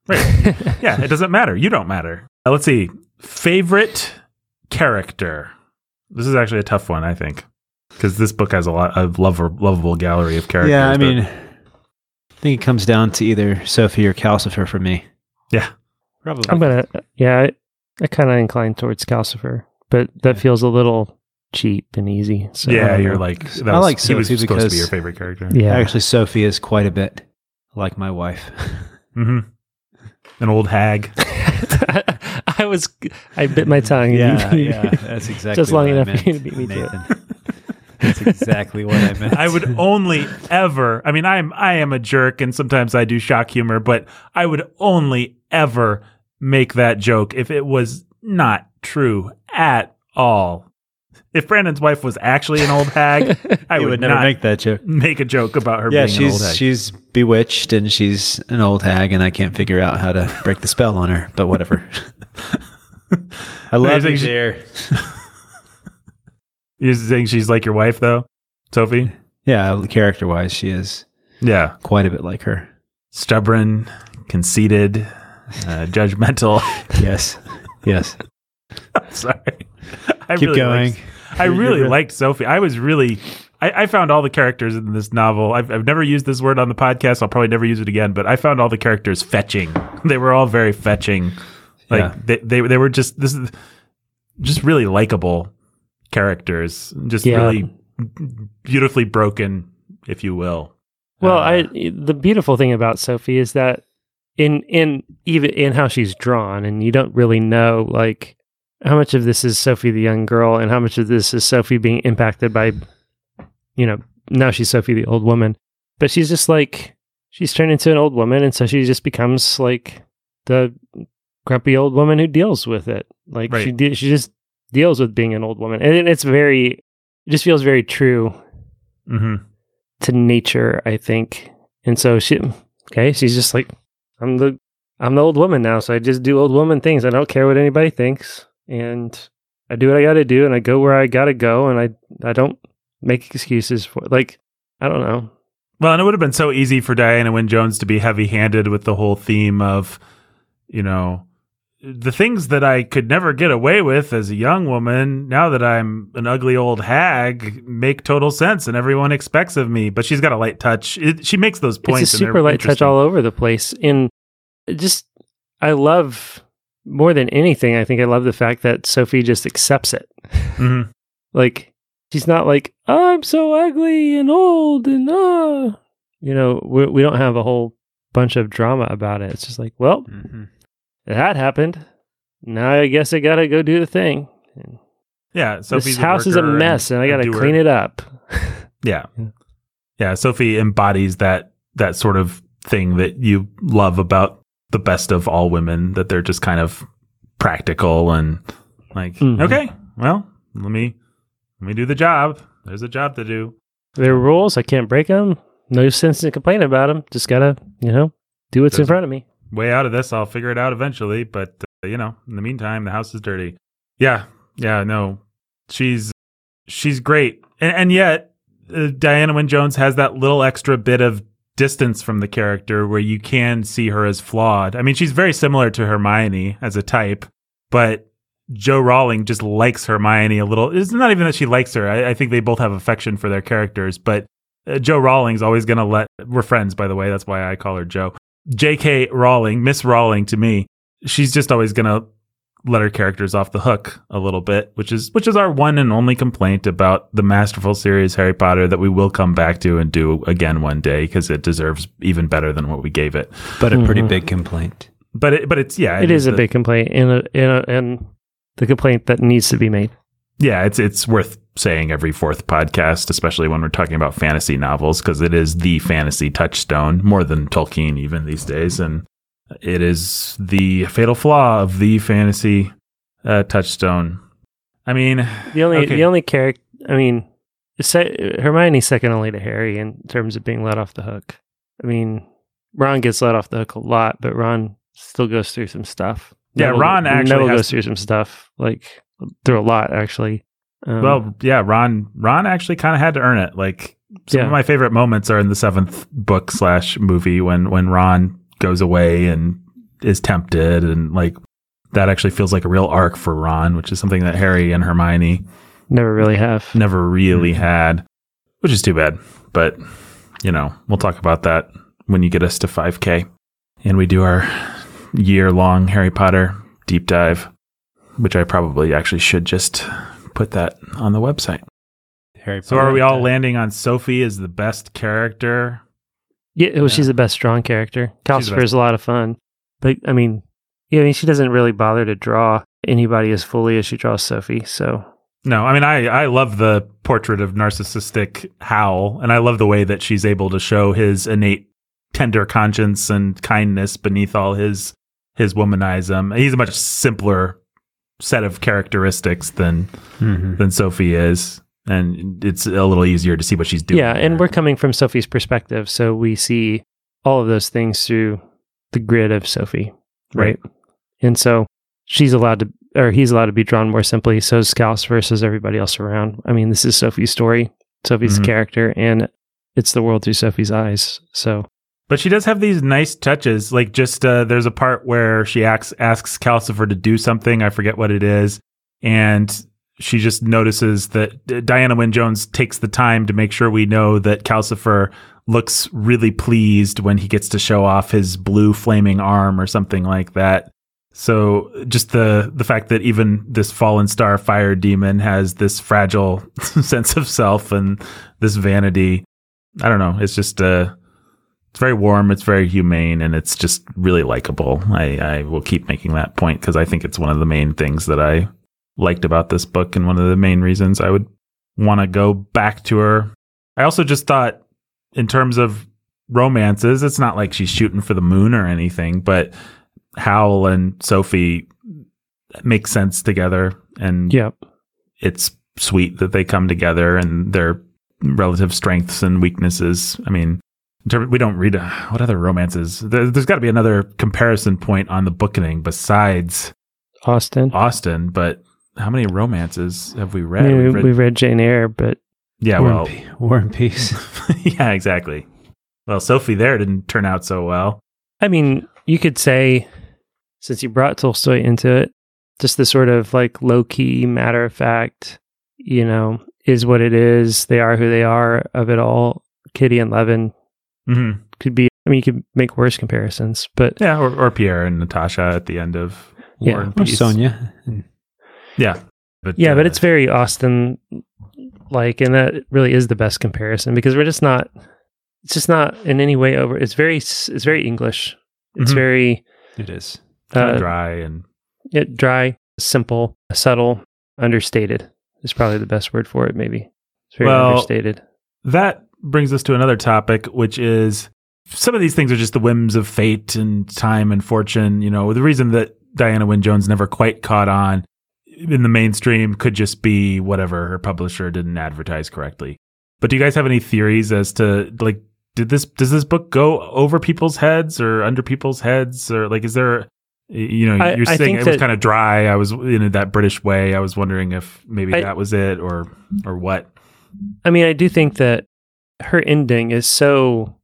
Right. yeah, it doesn't matter. You don't matter. Uh, let's see. Favorite character. This is actually a tough one, I think, because this book has a lot of lover, lovable gallery of characters. yeah, I but- mean, I think it comes down to either Sophie or Calcifer for me. yeah, Probably. I'm gonna yeah, I, I kinda incline towards Calcifer, but that feels a little cheap and easy. So yeah, you're know. like that I was- like he was Sophie supposed to be your favorite character. Yeah. Actually, Sophie is quite a bit like my wife. hmm An old hag. I was I bit my tongue. yeah, yeah, that's exactly Just long what I enough for meant, you to beat me to it. That's exactly what I meant. I would only ever. I mean, I'm I am a jerk, and sometimes I do shock humor, but I would only ever make that joke if it was not true at all. If Brandon's wife was actually an old hag, I would, would never make that joke. make a joke about her Yeah, being an old she's hag. she's bewitched and she's an old hag, and I can't figure out how to break the spell on her. But whatever. I love think you, she- dear. You're saying she's like your wife, though, Sophie? Yeah, character wise, she is Yeah, quite a bit like her. stubborn, conceited, uh, judgmental. Yes, yes. Sorry, I Keep really going. liked- I really real- liked Sophie. I was really. I, I found all the characters in this novel. I've, I've never used this word on the podcast. I'll probably never use it again. But I found all the characters fetching. They were all very fetching. Like Yeah. they, they they were just this is just really likable characters. Just Yeah. really beautifully broken, if you will. Well, Uh, I the beautiful thing about Sophie is that in in even in how she's drawn, and you don't really know like how much of this is Sophie the young girl, and how much of this is Sophie being impacted by, you know, now she's Sophie the old woman. but she's just like she's turned into an old woman, and so she just becomes like the grumpy old woman who deals with it. Like she de- she just deals with being an old woman, and it's very it just feels very true hmm to nature, I think. And so she okay, she's just like I'm the I'm the old woman now, so I just do old woman things. I don't care what anybody thinks, and I do what I got to do, and I go where I got to go, and I I don't make excuses for like I don't know. Well, and it would have been so easy for Diana Wynne Jones to be heavy handed with the whole theme of, you know, the things that I could never get away with as a young woman, now that I'm an ugly old hag, make total sense and everyone expects of me. But she's got a light touch. It, she makes those points. it's a super light touch all over the place. And it just, I love more than anything. I think I love the fact that Sophie just accepts it. Mhm. Like she's not like I'm so ugly and old and uh, you know, we, we don't have a whole bunch of drama about it. It's just like, well, Mhm. that happened. Now I guess I gotta go do the thing. And Yeah. Sophie's this house is a mess, and, I gotta clean it up. Yeah. Yeah. Yeah. Sophie embodies that that sort of thing that you love about the best of all women, that they're just kind of practical and like, Mhm. okay, well, let me let me do the job. There's a job to do. There are rules. I can't break them. No sense in complaining about them. Just gotta, you know, do what's in front of me. Way out of this, I'll figure it out eventually. But uh, you know, in the meantime, the house is dirty. Yeah, yeah, no, she's she's great, and, and yet uh, Diana Wynne Jones has that little extra bit of distance from the character where you can see her as flawed. I mean, she's very similar to Hermione as a type, but Jo Rowling just likes Hermione a little. It's not even that she likes her. I, I think they both have affection for their characters, but uh, Jo Rowling's always going to let. We're friends, by the way. That's why I call her Jo. J.K. Rowling, Miss Rowling to me, she's just always going to let her characters off the hook a little bit, which is which is our one and only complaint about the masterful series Harry Potter that we will come back to and do again one day because it deserves even better than what we gave it. But a pretty Mhm. big complaint. But it, but it's yeah, it is a the- big complaint and a, and a, and the complaint that needs to be made. yeah, it's it's worth saying every fourth podcast, especially when we're talking about fantasy novels, because it is the fantasy touchstone more than Tolkien even these days, and it is the fatal flaw of the fantasy uh, touchstone. I mean, The only Okay. the only character, I mean, se- Hermione's second only to Harry in terms of being let off the hook. I mean, Ron gets let off the hook a lot, but Ron still goes through some stuff. Yeah, Neville- Ron actually Neville has goes to- through some stuff, like through a lot actually. Um, well, yeah, Ron Ron actually kind of had to earn it. Like some Yeah. of my favorite moments are in the seventh book slash movie when when Ron goes away and is tempted, and like that actually feels like a real arc for Ron, which is something that Harry and Hermione never really have. never really had, which is too bad. But you know, we'll talk about that when you get us to 5K and we do our year long Harry Potter deep dive, which I probably actually should just put that on the website. Harry So are we all landing on Sophie as the best character? Yeah, well, she's the best strong character. the Calcifer is a lot of fun, but I mean, yeah, I mean, she doesn't really bother to draw anybody as fully as she draws Sophie. So No, I mean I I love the portrait of narcissistic Howl, and I love the way that she's able to show his innate tender conscience and kindness beneath all his his womanism. He's a much simpler set of characteristics than Mhm. than Sophie is, and it's a little easier to see what she's doing. yeah, and we're coming from Sophie's perspective, so we see all of those things through the grid of Sophie, right? And so she's allowed to, or he's allowed to be drawn more simply. So is Scouse versus everybody else around. I mean, this is Sophie's story, Sophie's Mhm. character, and it's the world through Sophie's eyes. So But she does have these nice touches. Like just uh, there's a part where she asks asks Calcifer to do something. I forget what it is, and she just notices that Diana Wynne Jones takes the time to make sure we know that Calcifer looks really pleased when he gets to show off his blue flaming arm or something like that. So just the the fact that even this fallen star fire demon has this fragile sense of self and this vanity, I don't know. It's just uh it's very warm, it's very humane, and it's just really likable. I, I will keep making that point because I think it's one of the main things that I liked about this book and one of the main reasons I would want to go back to her. I also just thought, in terms of romances. It's not like she's shooting for the moon or anything, but Howl and Sophie make sense together and Yep. it's sweet that they come together and their relative strengths and weaknesses. I mean, we don't read uh, what other romances. There, there's got to be another comparison point on the booking besides Austen. Austen, but how many romances have we read? I mean, We've read- we read Jane Eyre, but yeah, War, well, and, Pe- War and Peace. yeah, exactly. Well, Sophie there didn't turn out so well. I mean, you could say, since you brought Tolstoy into it, just the sort of like low key, matter of fact, you know, is what it is. They are who they are of it all. Kitty and Levin hmm could be, I mean, you could make worse comparisons, but Yeah, or, or Pierre and Natasha at the end of Yeah, War and Or Peace. Sonia. And Yeah, but yeah, but uh, it's very Austen like, and that really is the best comparison because we're just not, it's just not in any way over. It's very, it's very English. It's Mhm. very It is. uh, dry and it, dry, simple, subtle, understated is probably the best word for it. Maybe it's very Well, understated. that brings us to another topic, which is some of these things are just the whims of fate and time and fortune. You know, the reason that Diana Wynne Jones never quite caught on in the mainstream could just be whatever her publisher didn't advertise correctly. But do you guys have any theories as to like did this does this book go over people's heads or under people's heads or like is there you know I- you're I saying it was kind of dry i was in that british way i was wondering if maybe I- that was it or or what I mean, I do think that her ending is so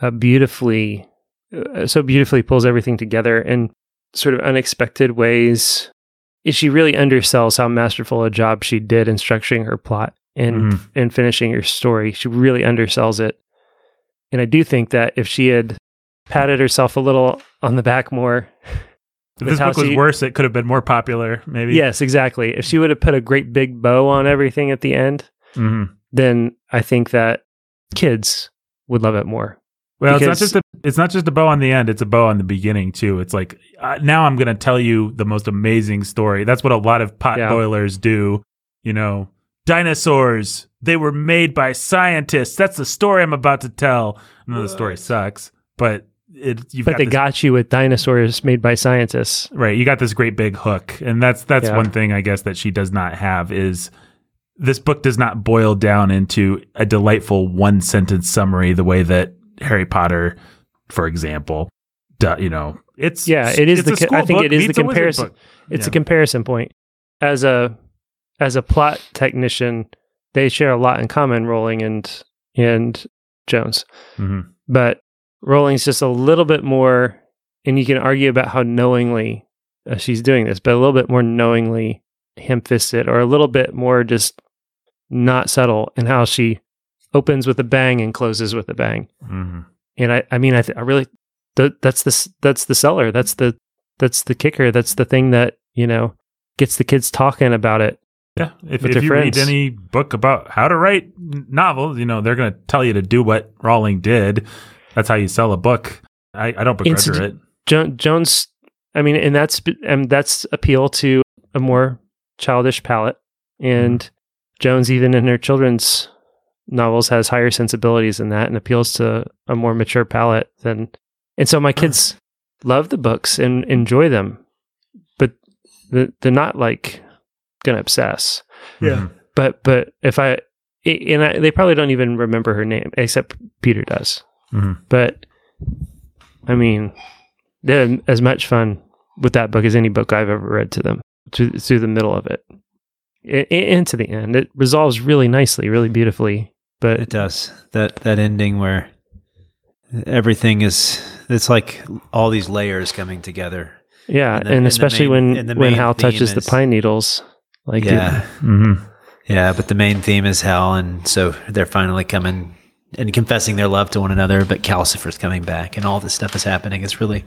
uh, beautifully, uh, so beautifully pulls everything together in sort of unexpected ways. She really undersells how masterful a job she did in structuring her plot and Mhm. and finishing her story. She really undersells it, and I do think that if she had patted herself a little on the back more, if this book was she- worse it could have been more popular maybe yes, exactly. If she would have put a great big bow on everything at the end, hmm then I think that kids would love it more. Well, it's not just a it's not just a bow on the end; it's a bow on the beginning too. It's like uh, now I'm going to tell you the most amazing story. That's what a lot of pot Yeah. boilers do. You know, dinosaurs they were made by scientists. That's the story I'm about to tell. And then the story sucks, but it you've but got they this, got you with dinosaurs made by scientists. right. You got this great big hook, and that's that's Yeah. one thing I guess that she does not have is. This book does not boil down into a delightful one sentence summary the way that Harry Potter, for example, do, you know, it's Yeah, it is the. I think it is the meets a wizard comparison. It's Yeah. a comparison point. As a as a plot technician, they share a lot in common. Rowling and and Jones, Mhm. but Rowling's just a little bit more, and you can argue about how knowingly uh, she's doing this, but a little bit more knowingly ham-fisted, or a little bit more just not subtle in how she opens with a bang and closes with a bang. Mhm. and I, I mean, I, th- I really, th- that's the that's the seller. That's the, that's the kicker. That's the thing that you know gets the kids talking about it. Yeah, if, if you friends. read any book about how to write novels, you know they're going to tell you to do what Rowling did. That's how you sell a book. I, I don't begrudge Incident- it. Jo- Jones, I mean, and that's and that's appeal to a more childish palate. And Jones, even in her children's novels, has higher sensibilities than that and appeals to a more mature palate than. And so my kids love the books and enjoy them, but they're not like gonna obsess. yeah but but if I and I, they probably don't even remember her name except Peter does. Mhm. But I mean, they're as much fun with that book as any book I've ever read to them through, through the middle of it I- I- and to the end. It resolves really nicely, really beautifully. But It does. That that ending where everything is it's like all these layers coming together. yeah, And and, the- and the especially main- when and the when Howl theme touches the pine needles, like it- yeah. Mhm. Yeah, but the main theme is Howl and so they're finally coming and confessing their love to one another, but Calcifer's coming back and all this stuff is happening. It's really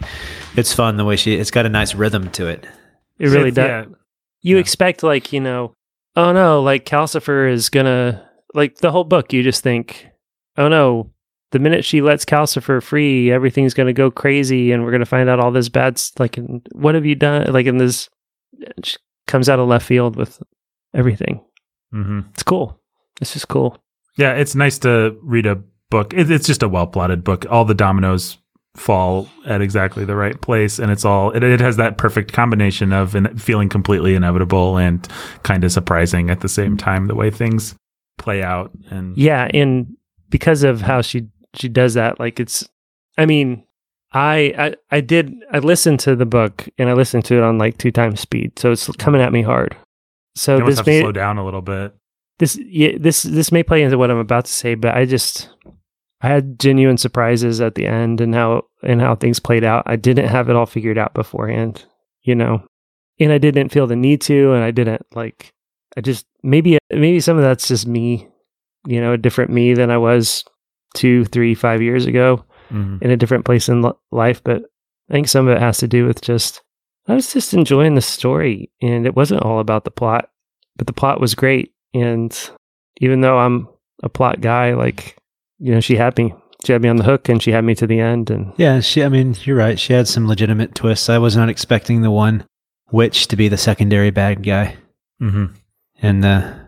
it's fun the way she it's got a nice rhythm to it. it really It's- does. yeah. you Yeah. expect like you know oh no like calcifer is gonna like the whole book you just think oh no the minute she lets calcifer free everything's gonna go crazy and we're gonna find out all this bad s- like what have you done like in this comes out of left field with everything Mhm. it's cool it's just cool Yeah, it's nice to read a book. It, it's just a well plotted book. All the dominoes fall at exactly the right place, and it's all it, it has that perfect combination of in, feeling completely inevitable and kind of surprising at the same time. The way things play out, and Yeah, and because of how she she does that, like it's I mean, I I I did I listened to the book and I listened to it on like two times speed. So it's coming at me hard. So this may slow down a little bit. this yeah, this this may play into what I'm about to say, but I just I had genuine surprises at the end and how and how things played out. I didn't have it all figured out beforehand, you know, and I didn't feel the need to, and I didn't like. I just maybe maybe some of that's just me, you know, a different me than I was two, three, five years ago Mhm. in a different place in li- life. But I think some of it has to do with just I was just enjoying the story, and it wasn't all about the plot, but the plot was great. And even though I'm a plot guy, like you know, she had me, she had me on the hook, and she had me to the end. And Yeah, she. I mean, you're right. She had some legitimate twists. I was not expecting the one witch to be the secondary bad guy, Mhm. And the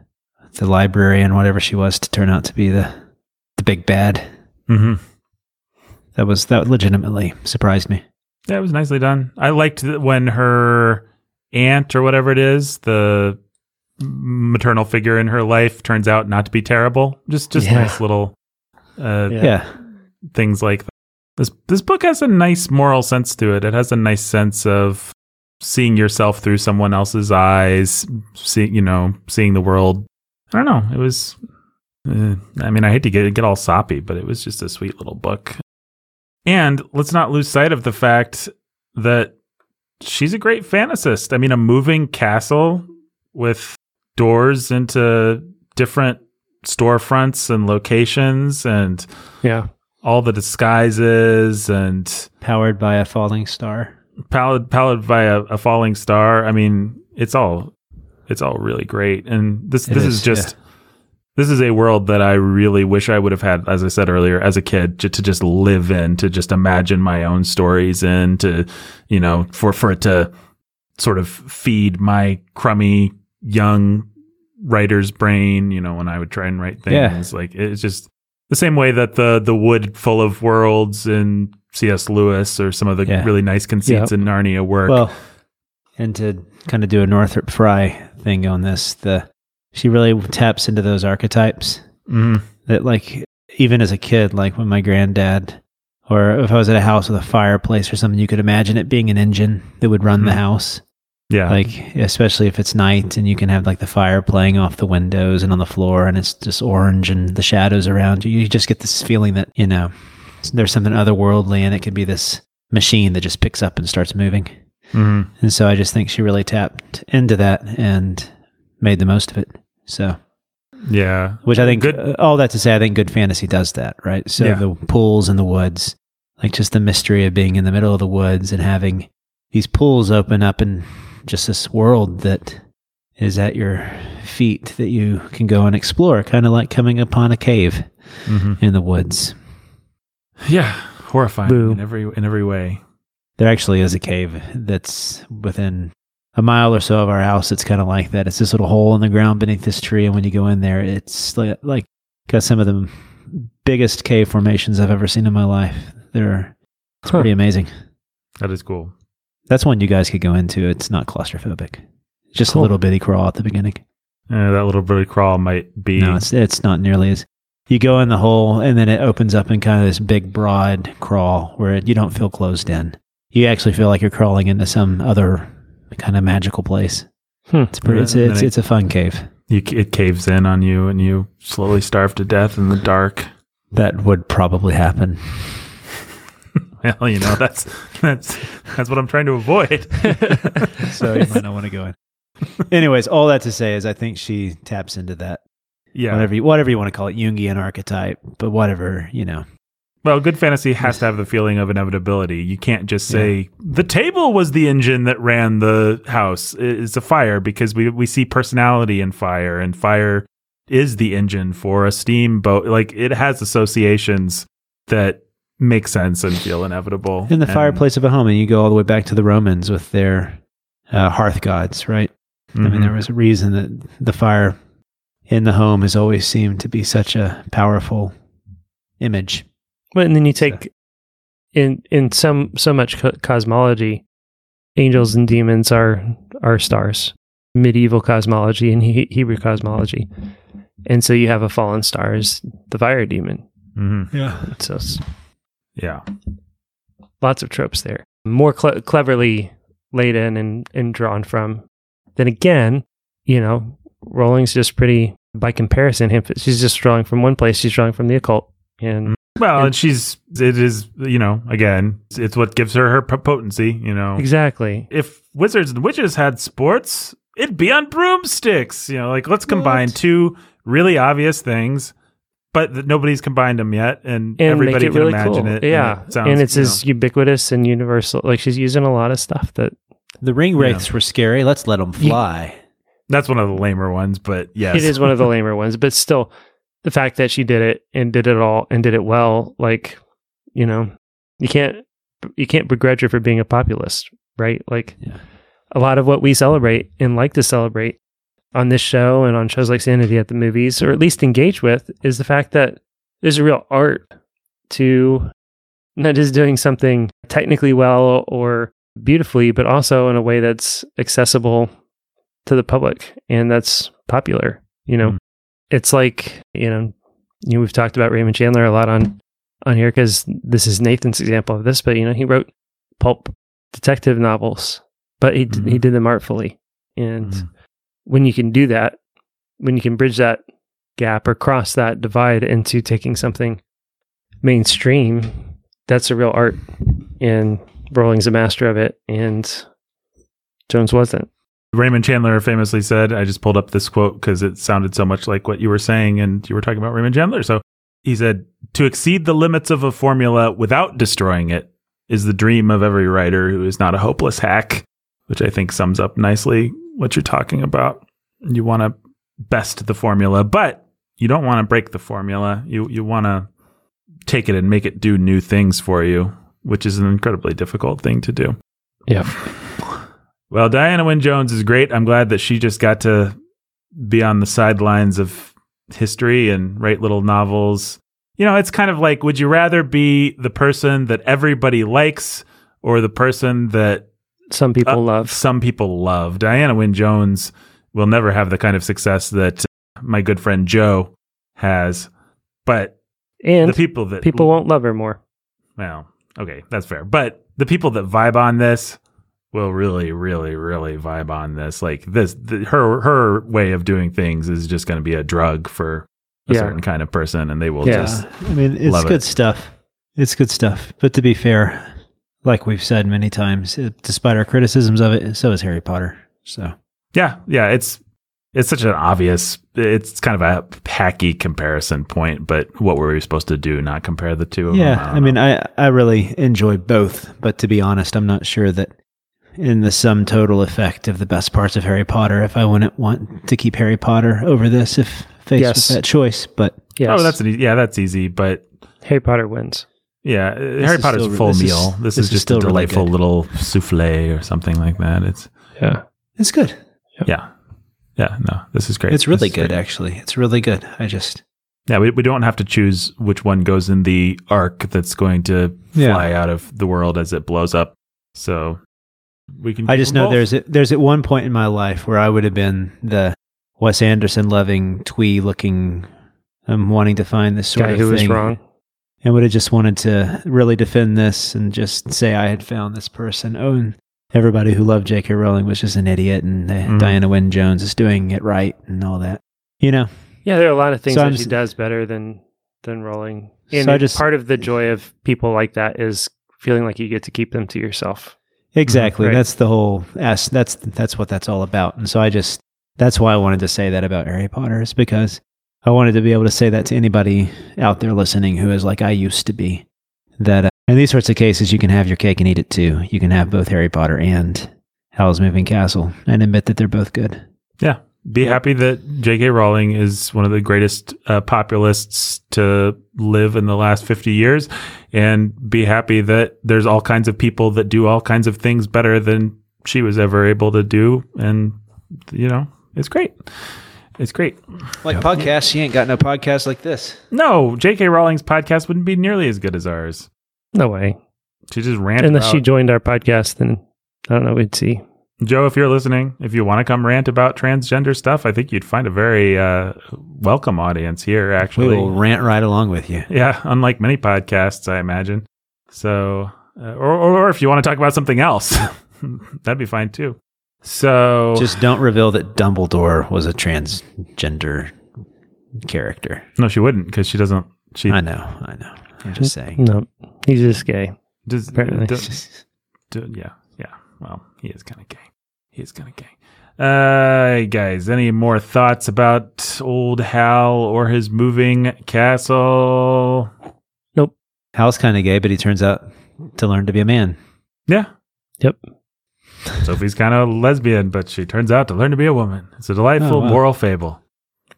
the librarian, whatever she was, to turn out to be the the big bad. Mhm. That was that legitimately surprised me. Yeah, it was nicely done. I liked when her aunt or whatever it is, the maternal figure in her life, turns out not to be terrible. Just just Yeah. nice little uh, Yeah. Yeah, things like that. This this book has a nice moral sense to it. It has a nice sense of seeing yourself through someone else's eyes, seeing you know, seeing the world. I don't know. It was. Uh, I mean, I hate to get get all soppy, but it was just a sweet little book. And let's not lose sight of the fact that she's a great fantasist. I mean, a moving castle with doors into different storefronts and locations and yeah, all the disguises and powered by a falling star. Powered powered by a, a falling star. I mean, it's all it's all really great. And this It this is, is, just this is a world that I really wish I would have had, as I said earlier, as a kid, to, to just live in, to just imagine my own stories in, to you know, for for it to sort of feed my crummy young writer's brain. You know, when I would try and write Yeah. things, like it's just the same way that the the wood full of worlds in C.S. Lewis or some of the Yeah. really nice conceits in Narnia work. Well, and to kind of do a Northrop Frye thing on this, the she really taps into those archetypes Mhm. that, like, even as a kid, like when my granddad, or if I was at a house with a fireplace or something, you could imagine it being an engine that would run the Mhm. house. yeah, Like, especially if it's night and you can have like the fire playing off the windows and on the floor, and it's just orange and the shadows around you. You just get this feeling that you know there's something otherworldly, and it could be this machine that just picks up and starts moving. Mhm. And so I just think she really tapped into that and made the most of it. So, yeah, which I think, Good- uh, all that to say, I think good fantasy does that, right? So Yeah. the pools in the woods, like just the mystery of being in the middle of the woods and having these pools open up and just this world that is at your feet that you can go and explore, kind of like coming upon a cave Mhm. in the woods. Yeah, horrifying Boo. in every in every way. There actually is a cave that's within a mile or so of our house. It's kind of like that. It's this little hole in the ground beneath this tree, and when you go in there, it's like, like got some of the biggest cave formations I've ever seen in my life. They're it's Huh. pretty amazing. That is cool. That's one you guys could go into. It's not claustrophobic. Just Cool. a little bitty crawl at the beginning. Uh, that little bitty crawl might be. No, it's it's not nearly as. You go in the hole, and then it opens up in kind of this big, broad crawl where you don't feel closed in. You actually feel like you're crawling into some other kind of magical place. Hmm. It's pretty. It's it's, it- it's a fun cave. you, it caves in on you, and you slowly starve to death in the dark. That would probably happen. Well, you know that's that's that's what I'm trying to avoid. so you might not want to go in. Anyways, all that to say is, I think she taps into that. Yeah. Whatever you, whatever you want to call it, Jungian archetype, but whatever you know. Well, good fantasy has to have the feeling of inevitability. You can't just say the table was the engine that ran the house. It's a fire because we we see personality in fire, and fire is the engine for a steamboat. Like it has associations that make sense and feel inevitable. In the And- fireplace of a home, and you go all the way back to the Romans with their uh, hearth gods, right? I mean, there was a reason that the fire in the home has always seemed to be such a powerful image. But and then you take in in some so much co- cosmology, angels and demons are are stars, medieval cosmology and he- Hebrew cosmology, and so you have a fallen star as the fire demon. hmm Yeah. So it's Yeah. lots of tropes there, more cle cleverly laid in and and drawn from. Then again, you know, Rowling's just pretty by comparison. Him, she's just drawing from one place. She's drawing from the occult, and mm. Well, And- and she's it is you know again it's what gives her her potency. You know, exactly. if wizards and witches had sports, it'd be on broomsticks. You know, like let's combine What? two really obvious things, but that nobody's combined them yet, and, and everybody make can really imagine cool. it. Yeah, it sounds, and it's you as ubiquitous and universal. Like she's using a lot of stuff that The ring wraiths were scary. Let's let them You- fly. That's one of the lamer ones, but yes, it is one of the lamer ones. But still, the fact that she did it and did it all and did it well, like you know, you can't you can't begrudge her for being a populist, right? Like Yeah. a lot of what we celebrate and like to celebrate on this show and on shows like Sanity at the movies, or at least engage with, is the fact that there's a real art to not just doing something technically well or beautifully, but also in a way that's accessible to the public and that's popular. You know, Mm. it's like you know, you know, we've talked about Raymond Chandler a lot on on here because this is Nathan's example of this. But you know, he wrote pulp detective novels, but he Mhm. he did them artfully, and Mhm. when you can do that, when you can bridge that gap or cross that divide into taking something mainstream, that's a real art. And Rowling's a master of it, and Jones wasn't. Raymond Chandler famously said, I just pulled up this quote because it sounded so much like what you were saying, and you were talking about Raymond Chandler. So he said, To exceed the limits of a formula without destroying it is the dream of every writer who is not a hopeless hack, which I think sums up nicely what you're talking about. You want to best the formula, but you don't want to break the formula. You, you want to take it and make it do new things for you, which is an incredibly difficult thing to do. Yeah. Well, Diana Wynne Jones is great. I'm glad that she just got to be on the sidelines of history and write little novels. You know, it's kind of like would you rather be the person that everybody likes or the person that Some people uh, love. some people love? Diana Wynne Jones will never have the kind of success that my good friend Jo has, but And the people that people won't love her more. well, okay, that's fair. But the people that vibe on this will really, really, really vibe on this. Like this, the, her her way of doing things is just going to be a drug for a Yeah. certain kind of person, and they will Yeah. just I mean, it's Love it. good stuff. It's good stuff. But to be fair, like we've said many times, it, despite our criticisms of it, so is Harry Potter. So yeah, yeah. It's it's such an obvious. It's kind of a hacky comparison point, but what were we supposed to do? Not compare the two? Of them? yeah, them? I, mean, I I really enjoy both, but to be honest, I'm not sure that in the sum total effect of the best parts of Harry Potter, if I wouldn't want to keep Harry Potter over this if faced Yes. with that choice. But Yes. oh, that's an e- yeah, that's easy. But Harry Potter wins. yeah, uh, Harry is Potter's still- full this is- meal. this, this is is just still a delightful good. little souffle or something like that. It's Yeah. it's good. yeah, yeah. No, this is great. It's really This good, great. actually. It's really good. I just Yeah, we, we don't have to choose which one goes in the arc that's going to Yeah. fly out of the world as it blows up. So we can. I just know both. there's a, there's at one point in my life where I would have been the Wes Anderson loving, twee looking, um, wanting to find this sort Guy of who was wrong. and would have just wanted to really defend this and just say I had found this person. Oh, and everybody who loved J.K. Rowling was just an idiot, and uh, Mhm. Diana Wynne Jones is doing it right and all that. You know, Yeah, there are a lot of things So that I'm she does better than than Rowling. And So I just- part of the joy of people like that is feeling like you get to keep them to yourself. Exactly. Right. That's the whole as that's that's what that's all about. And so I just that's why I wanted to say that about Harry Potter is because I wanted to be able to say that to anybody out there listening who is like I used to be. That uh, in these sorts of cases you can have your cake and eat it too. You can have both Harry Potter and Howl's Moving Castle and admit that they're both good. Yeah, be happy that J.K. Rowling is one of the greatest uh, populists to live in the last fifty years, and be happy that there's all kinds of people that do all kinds of things better than she was ever able to do, and you know it's great. It's great. Like podcasts, she ain't got no podcast like this. No, J.K. Rowling's podcast wouldn't be nearly as good as ours. No way. She just ran. Unless she joined our podcast, then I don't know. We'd see. Jo, if you're listening, if you want to come rant about transgender stuff, I think you'd find a very uh, welcome audience here. Actually. We will rant right along with you. yeah, unlike many podcasts, I imagine. So, uh, or, or if you want to talk about something else, that'd be fine too. So, Just don't reveal that Dumbledore was a transgender character. no, she wouldn't because she doesn't. She I know, I know. I'm just saying. No, he's just gay. does. apparently. does- do- yeah, yeah. Well, he is kind of gay. He is kind of gay. Uh, guys, any more thoughts about old Howl or his moving castle? Nope. Howl's kind of gay, but he turns out to learn to be a man. Yeah. Yep. Sophie's kind of lesbian, but she turns out to learn to be a woman. It's a delightful Oh, wow. moral fable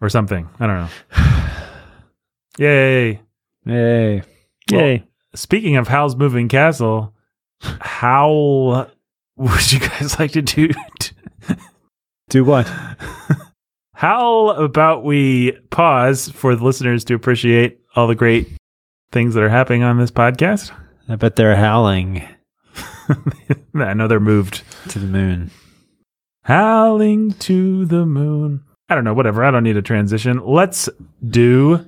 or something. I don't know. Yay. Yay. Well, Yay. Speaking of Howl's moving castle, how would you guys like to do? Do what? How about we pause for the listeners to appreciate all the great things that are happening on this podcast? I bet they're howling I know they're moved. to the moon. Howling to the moon. I don't know, whatever. I don't need a transition. Let's do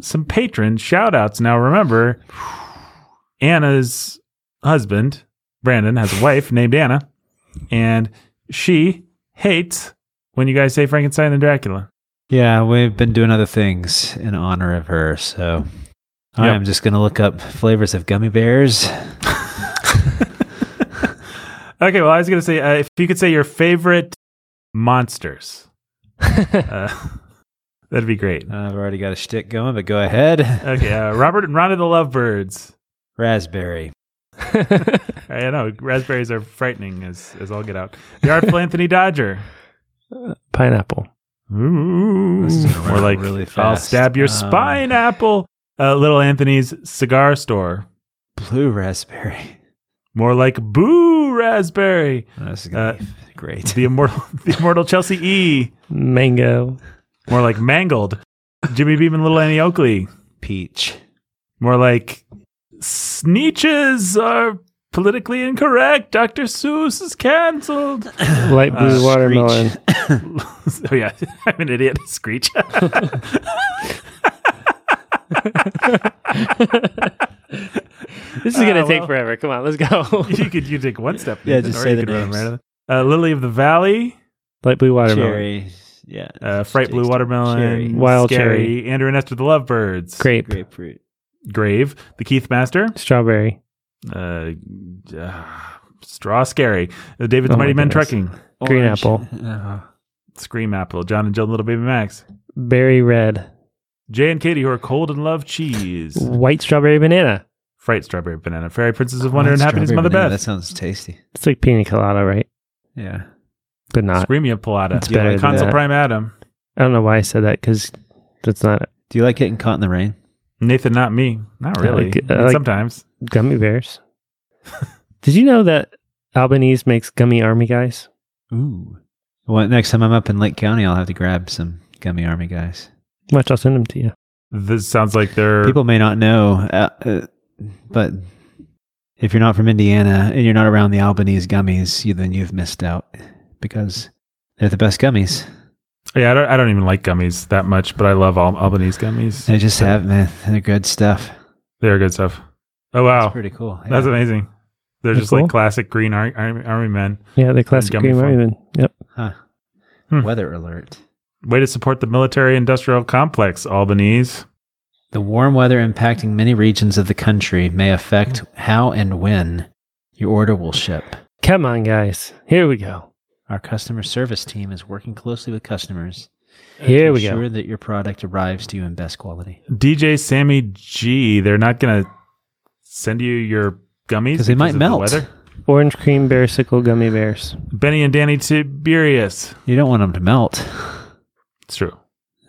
some patron shout outs. Now, remember, Anna's husband, Brandon, has a wife named Anna, and she hates when you guys say Frankenstein and Dracula. Yeah, we've been doing other things in honor of her, so I'm just going to look up flavors of gummy bears. Okay, well, I was going to say, uh, if you could say your favorite monsters, uh, that'd be great. I've already got a shtick going, but go ahead. Okay, uh, Robert and Rhonda the Lovebirds. Raspberry. I know raspberries are frightening as as all get out. The Artful Anthony Dodger. Pineapple. Ooh, This is gonna or like really I'll stab your Um, spine, apple. Uh, Little Anthony's cigar store. Blue raspberry. More like boo raspberry. This is going to be great. The immortal, the immortal Chelsea E. Mango. More like mangled. Jimmy Beam and Little Annie Oakley. Peach. More like Sneetches are politically incorrect. Dr. Seuss is canceled. Light blue Uh, watermelon. oh yeah, I'm an idiot. Screech. This is gonna Uh, take well. forever. Come on, let's go. you could you take one step. Yeah, just say the could names. right Uh, Lily of the Valley, Light blue watermelon. Cherry. Yeah. uh, Fright Blue Watermelon, Cherry. Wild Scary, Andrew and Esther the Lovebirds, Grape. Grapefruit. Grave, the Keith Master, Strawberry. Uh, uh, Straw Scary, the David's Oh Mighty Men goodness. Trucking, Green Orange. apple. Uh, Scream Apple, John and Jill and Little Baby Max, Berry red. Jay and Katie who are cold and love cheese, White strawberry banana. Fright Strawberry Banana, Fairy Princess of Wonder and oh, Happiness strawberry Mother banana, Beth, That sounds tasty. It's like pina colada, right? Yeah. But not. Screamia Pilata, It's better than Consul that. Prime Adam, I don't know why I said that because that's not Do you like getting caught in the rain? Nathan, not me, not I really. like- I like- Sometimes. gummy bears. Did you know that Albanese makes gummy army guys? Ooh. Well, next time I'm up in Lake County, I'll have to grab some gummy army guys. Much, I'll send them to you. This sounds like they're People may not know, uh, uh, but if you're not from Indiana and you're not around the Albanese gummies, you, then you've missed out because they're the best gummies. Yeah, I don't, I don't even like gummies that much, but I love Al- Albanese gummies. They just have, man, they're good stuff. They're good stuff. Oh wow, It's pretty cool. that's amazing. They're They're just cool. like classic green ar- army, army men. Yeah, the classic green form. army men. Yep. Huh. Hmm. Weather alert. Way to support the military industrial complex, Albanese. The warm weather impacting many regions of the country may affect how and when your order will ship. Come on, guys. Here we go. Our customer service team is working closely with customers Here to we go. ensure that your product arrives to you in best quality. DJ Sammy G. They're not gonna send you your gummies 'Cause they might of the melt. weather? Orange cream bearsicle gummy bears. Benny and Danny Tiberius. You don't want them to melt. It's true.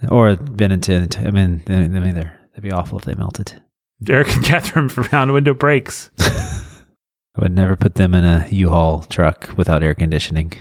Or Benetton. I mean, I mean, they're, that'd be awful if they melted. Eric and Catherine from Round Window Breaks. I would never put them in a U-Haul truck without air conditioning.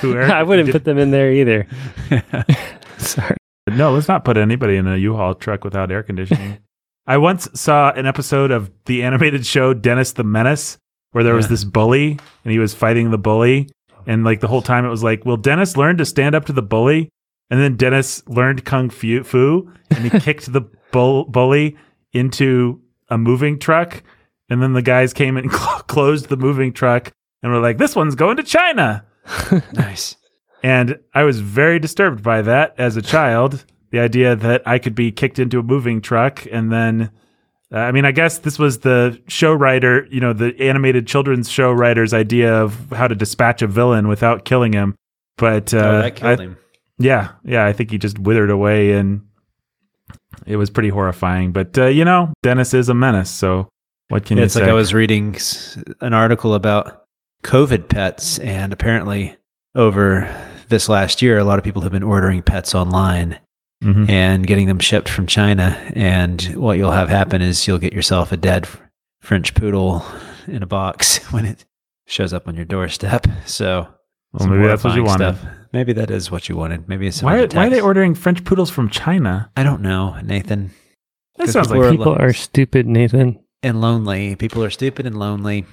Who Eric I wouldn't did- put them in there either. Sorry. No, let's not put anybody in a U-Haul truck without air conditioning. I once saw an episode of the animated show Dennis the Menace where there was this bully and he was fighting the bully oh. and like the whole time it was like, "Will Dennis learn to stand up to the bully?" And then Dennis learned kung fu, fu and he kicked the bull, bully into a moving truck and then the guys came and cl- closed the moving truck and were like, "This one's going to China." nice. And I was very disturbed by that as a child. The idea that I could be kicked into a moving truck and then, uh, I mean, I guess this was the show writer, you know, the animated children's show writer's idea of how to dispatch a villain without killing him. But uh, oh, that killed I- him. yeah, yeah, I think he just withered away and it was pretty horrifying. But, uh, you know, Dennis is a menace. So what can Yeah, you it's say? like I was reading an article about COVID pets, and apparently over this last year, a lot of people have been ordering pets online Mhm. and getting them shipped from China. And what you'll have happen is you'll get yourself a dead French poodle in a box when it shows up on your doorstep. So, Well, maybe that's what you horrifying wanted. Maybe that is what you wanted. Maybe it's some Why, why are they ordering French poodles from China? I don't know, Nathan. That sounds people like are People are stupid, Nathan. And lonely. People are stupid and lonely.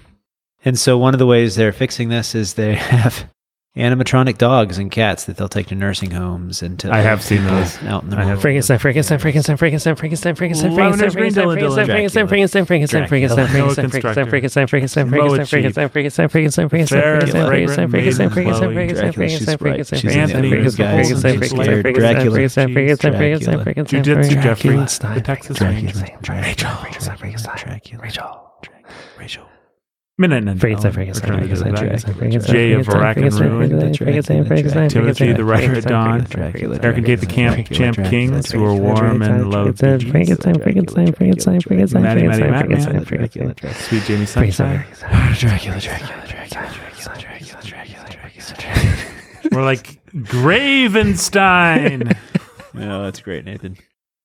And so one of the ways they're fixing this is they have animatronic dogs and cats that they'll take to nursing homes and to I have seen those. out in the I have. world. Frankenstein, Frankenstein, Frankenstein, Frankenstein, Frankenstein, Frankenstein, Lavender Frankenstein, Spring, Frankenstein, Dylan, Frankenstein, Dylan. Frankenstein, Frankenstein, Frankenstein, Dracula. Frankenstein, Noah Frankenstein, Constructor. Frankenstein, Frankenstein, Moa Frankenstein, Cheap. Frankenstein, Frankenstein, Frankenstein, Fair, Frankenstein, fragrant Frankenstein, maiden Frankenstein, Chloe. Frankenstein, Dracula, she's Frankenstein, right. Frankenstein, She's in Anthony Frankenstein, Rizzo, Frankenstein, Golden Frankenstein, Slayer, Frankenstein, Dracula, Frankenstein, Frankenstein, Dracula, Frankenstein, Jujitsu Frankenstein, Jeffrey, Frankenstein, the Texas Dracula, Ranger, Dracula, Frankenstein, Frankenstein, Dracula, Rachel. Rachel. Minute and Frankenstein, Ellen, Frankenstein, Return of the Frankenstein, Jedi. Frankenstein, Jay of Frankenstein, Iraq and Frankenstein, Ruin. Frankenstein, Frankenstein, Timothy, the Rider at Dawn. Dracula, Eric and Kate, the Camp Dracula, Champ Dracula, Kings, who are Dracula, warm and low. Frankenstein, Frankenstein, Frankenstein, Frankenstein, Frankenstein, Maddie, Maddie, Frankenstein, Matt, Frankenstein, Man. Frankenstein, Sweet Jamie Sunshine. Dracula, Dracula, Dracula, Dracula, Dracula, Dracula, Dracula. We're like Gravenstein. Oh, that's great, Nathan.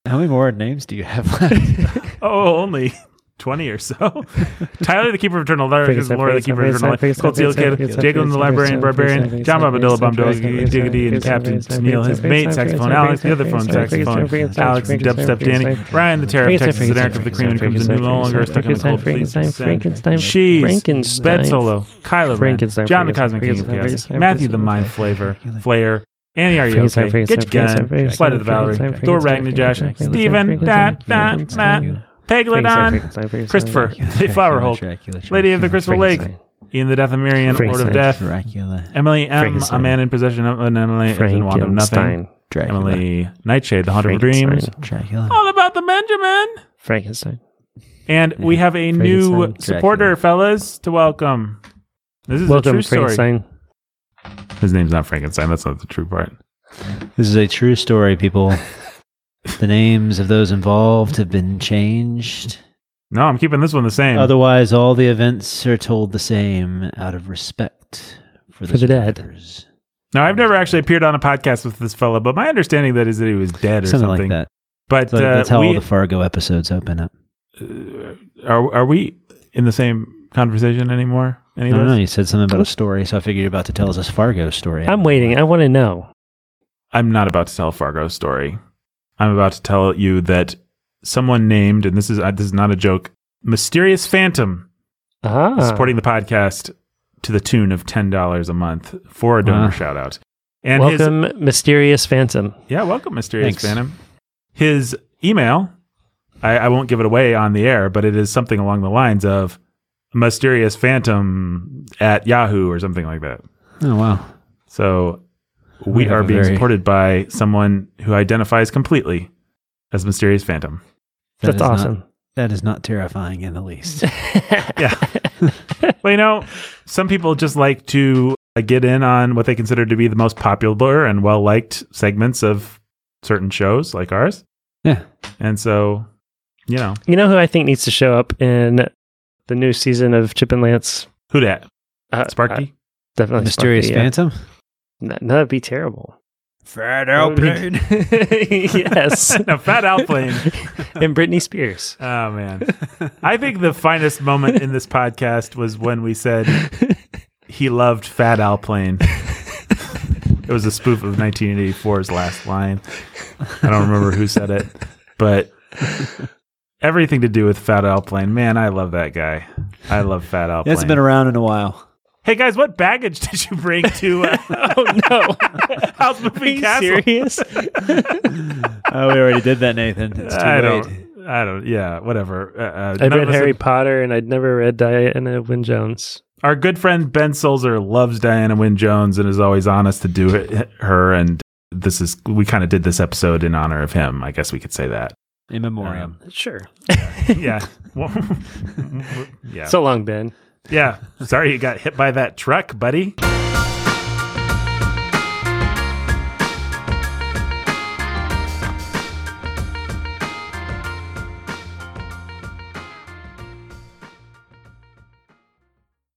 How many more names do you have left? oh, only. 20 or so. Tyler, the Keeper of Eternal Frankenstein, Laura, the Keeper of Eternal Frankenstein, Cold Seal Kid, Jacob the Librarian, Barbarian, John Bobadilla, Bumdog, Frankenstein, Diggity, and Captain Neil, his mate, saxophone Alex, the other phone saxophone, Alex, and dubstep Danny, Ryan, the Terror of Texas, and Eric of the Cream and Crimson, no longer stuck in the cold fleece. Frankenstein, Frankenstein, She's Frankenstein, Ben Solo, Kylo Ren, John the Cosmic King of Chaos, Matthew the Mind Flavor, Flair, Annie, are you okay? Get your gun, Flight of the Valerie, Thor Frankenstein, Ragnarjosh, Frankenstein, Steven, Frankenstein, Dot, Dot, Frankenstein, Christopher, the Flower Hulk, Lady of the Crystal Lake, Ian the Death of Miriam, Lord of Death, Dracula, Emily M, a man in possession of an Emily is in want of nothing. Frankenstein, Dracula, Emily Nightshade, the Haunter of Dreams. Frankenstein, Dracula. All about the Benjamin. Frankenstein. And we have a new Frankenstein, supporter, fellas, to welcome. This is a Welcome, true story. Frankenstein. His name's not Frankenstein. That's not the true part. This is a true story, people. the names of those involved have been changed. No, I'm keeping this one the same. Otherwise, all the events are told the same out of respect for the, For the dead. survivors. now, I've never actually appeared on a podcast with this fella, but my understanding that is that he was dead or Something, something. like that. But So uh, that's how all the Fargo episodes open up. uh, are are we in the same conversation anymore? Any I of don't know. You said something about a story, so I figured you're about to tell us a Fargo story. I'm waiting. I want to know. I'm not about to tell a Fargo story. I'm about to tell you that someone named, and this is uh, this is not a joke, Mysterious Phantom Ah, is supporting the podcast to the tune of ten dollars a month for a donor Wow. shout out. And his, welcome, mysterious phantom. yeah, welcome, Mysterious Thanks. Phantom. His email, I, I won't give it away on the air, but it is something along the lines of Mysterious Phantom at Yahoo or something like that. oh wow. So we We are being very- supported by someone who identifies completely as Mysterious Phantom. That That's is not- awesome. that is not terrifying in the least. Yeah. well, you know, some people just like to uh, get in on what they consider to be the most popular and well liked segments of certain shows like ours. yeah. And so, you know, you know who I think needs to show up in the new season of Chip and Lance? who dat? Uh, uh, Sparky? definitely Mysterious Sparky. Phantom. No, no, that'd be terrible. Fat That would yes. no, Fat Alplane. and Britney Spears. Oh, man. I think the finest moment in this podcast was when we said he loved Fat Alplane. It was a spoof of 1984's Last Line. I don't remember who said it, but everything to do with Fat Alplane. Man, I love that guy. I love Fat Alplane. It's been around in a while. Hey guys, what baggage did you bring to uh, oh no! House Are Moving you Castle? serious? Oh, we already did that, Nathan. It's too I late. don't. I don't. Yeah, whatever. Uh, uh, I none read Harry have- Potter and I'd never read Diana Wynne Jones. our good friend Ben Sulzer loves Diana Wynne Jones and is always honest to do it, her. And this is we kind of did this episode in honor of him. I guess we could say that. In memoriam. Sure. Yeah. Well, yeah. So long, Ben. Yeah. Sorry you got hit by that truck, buddy.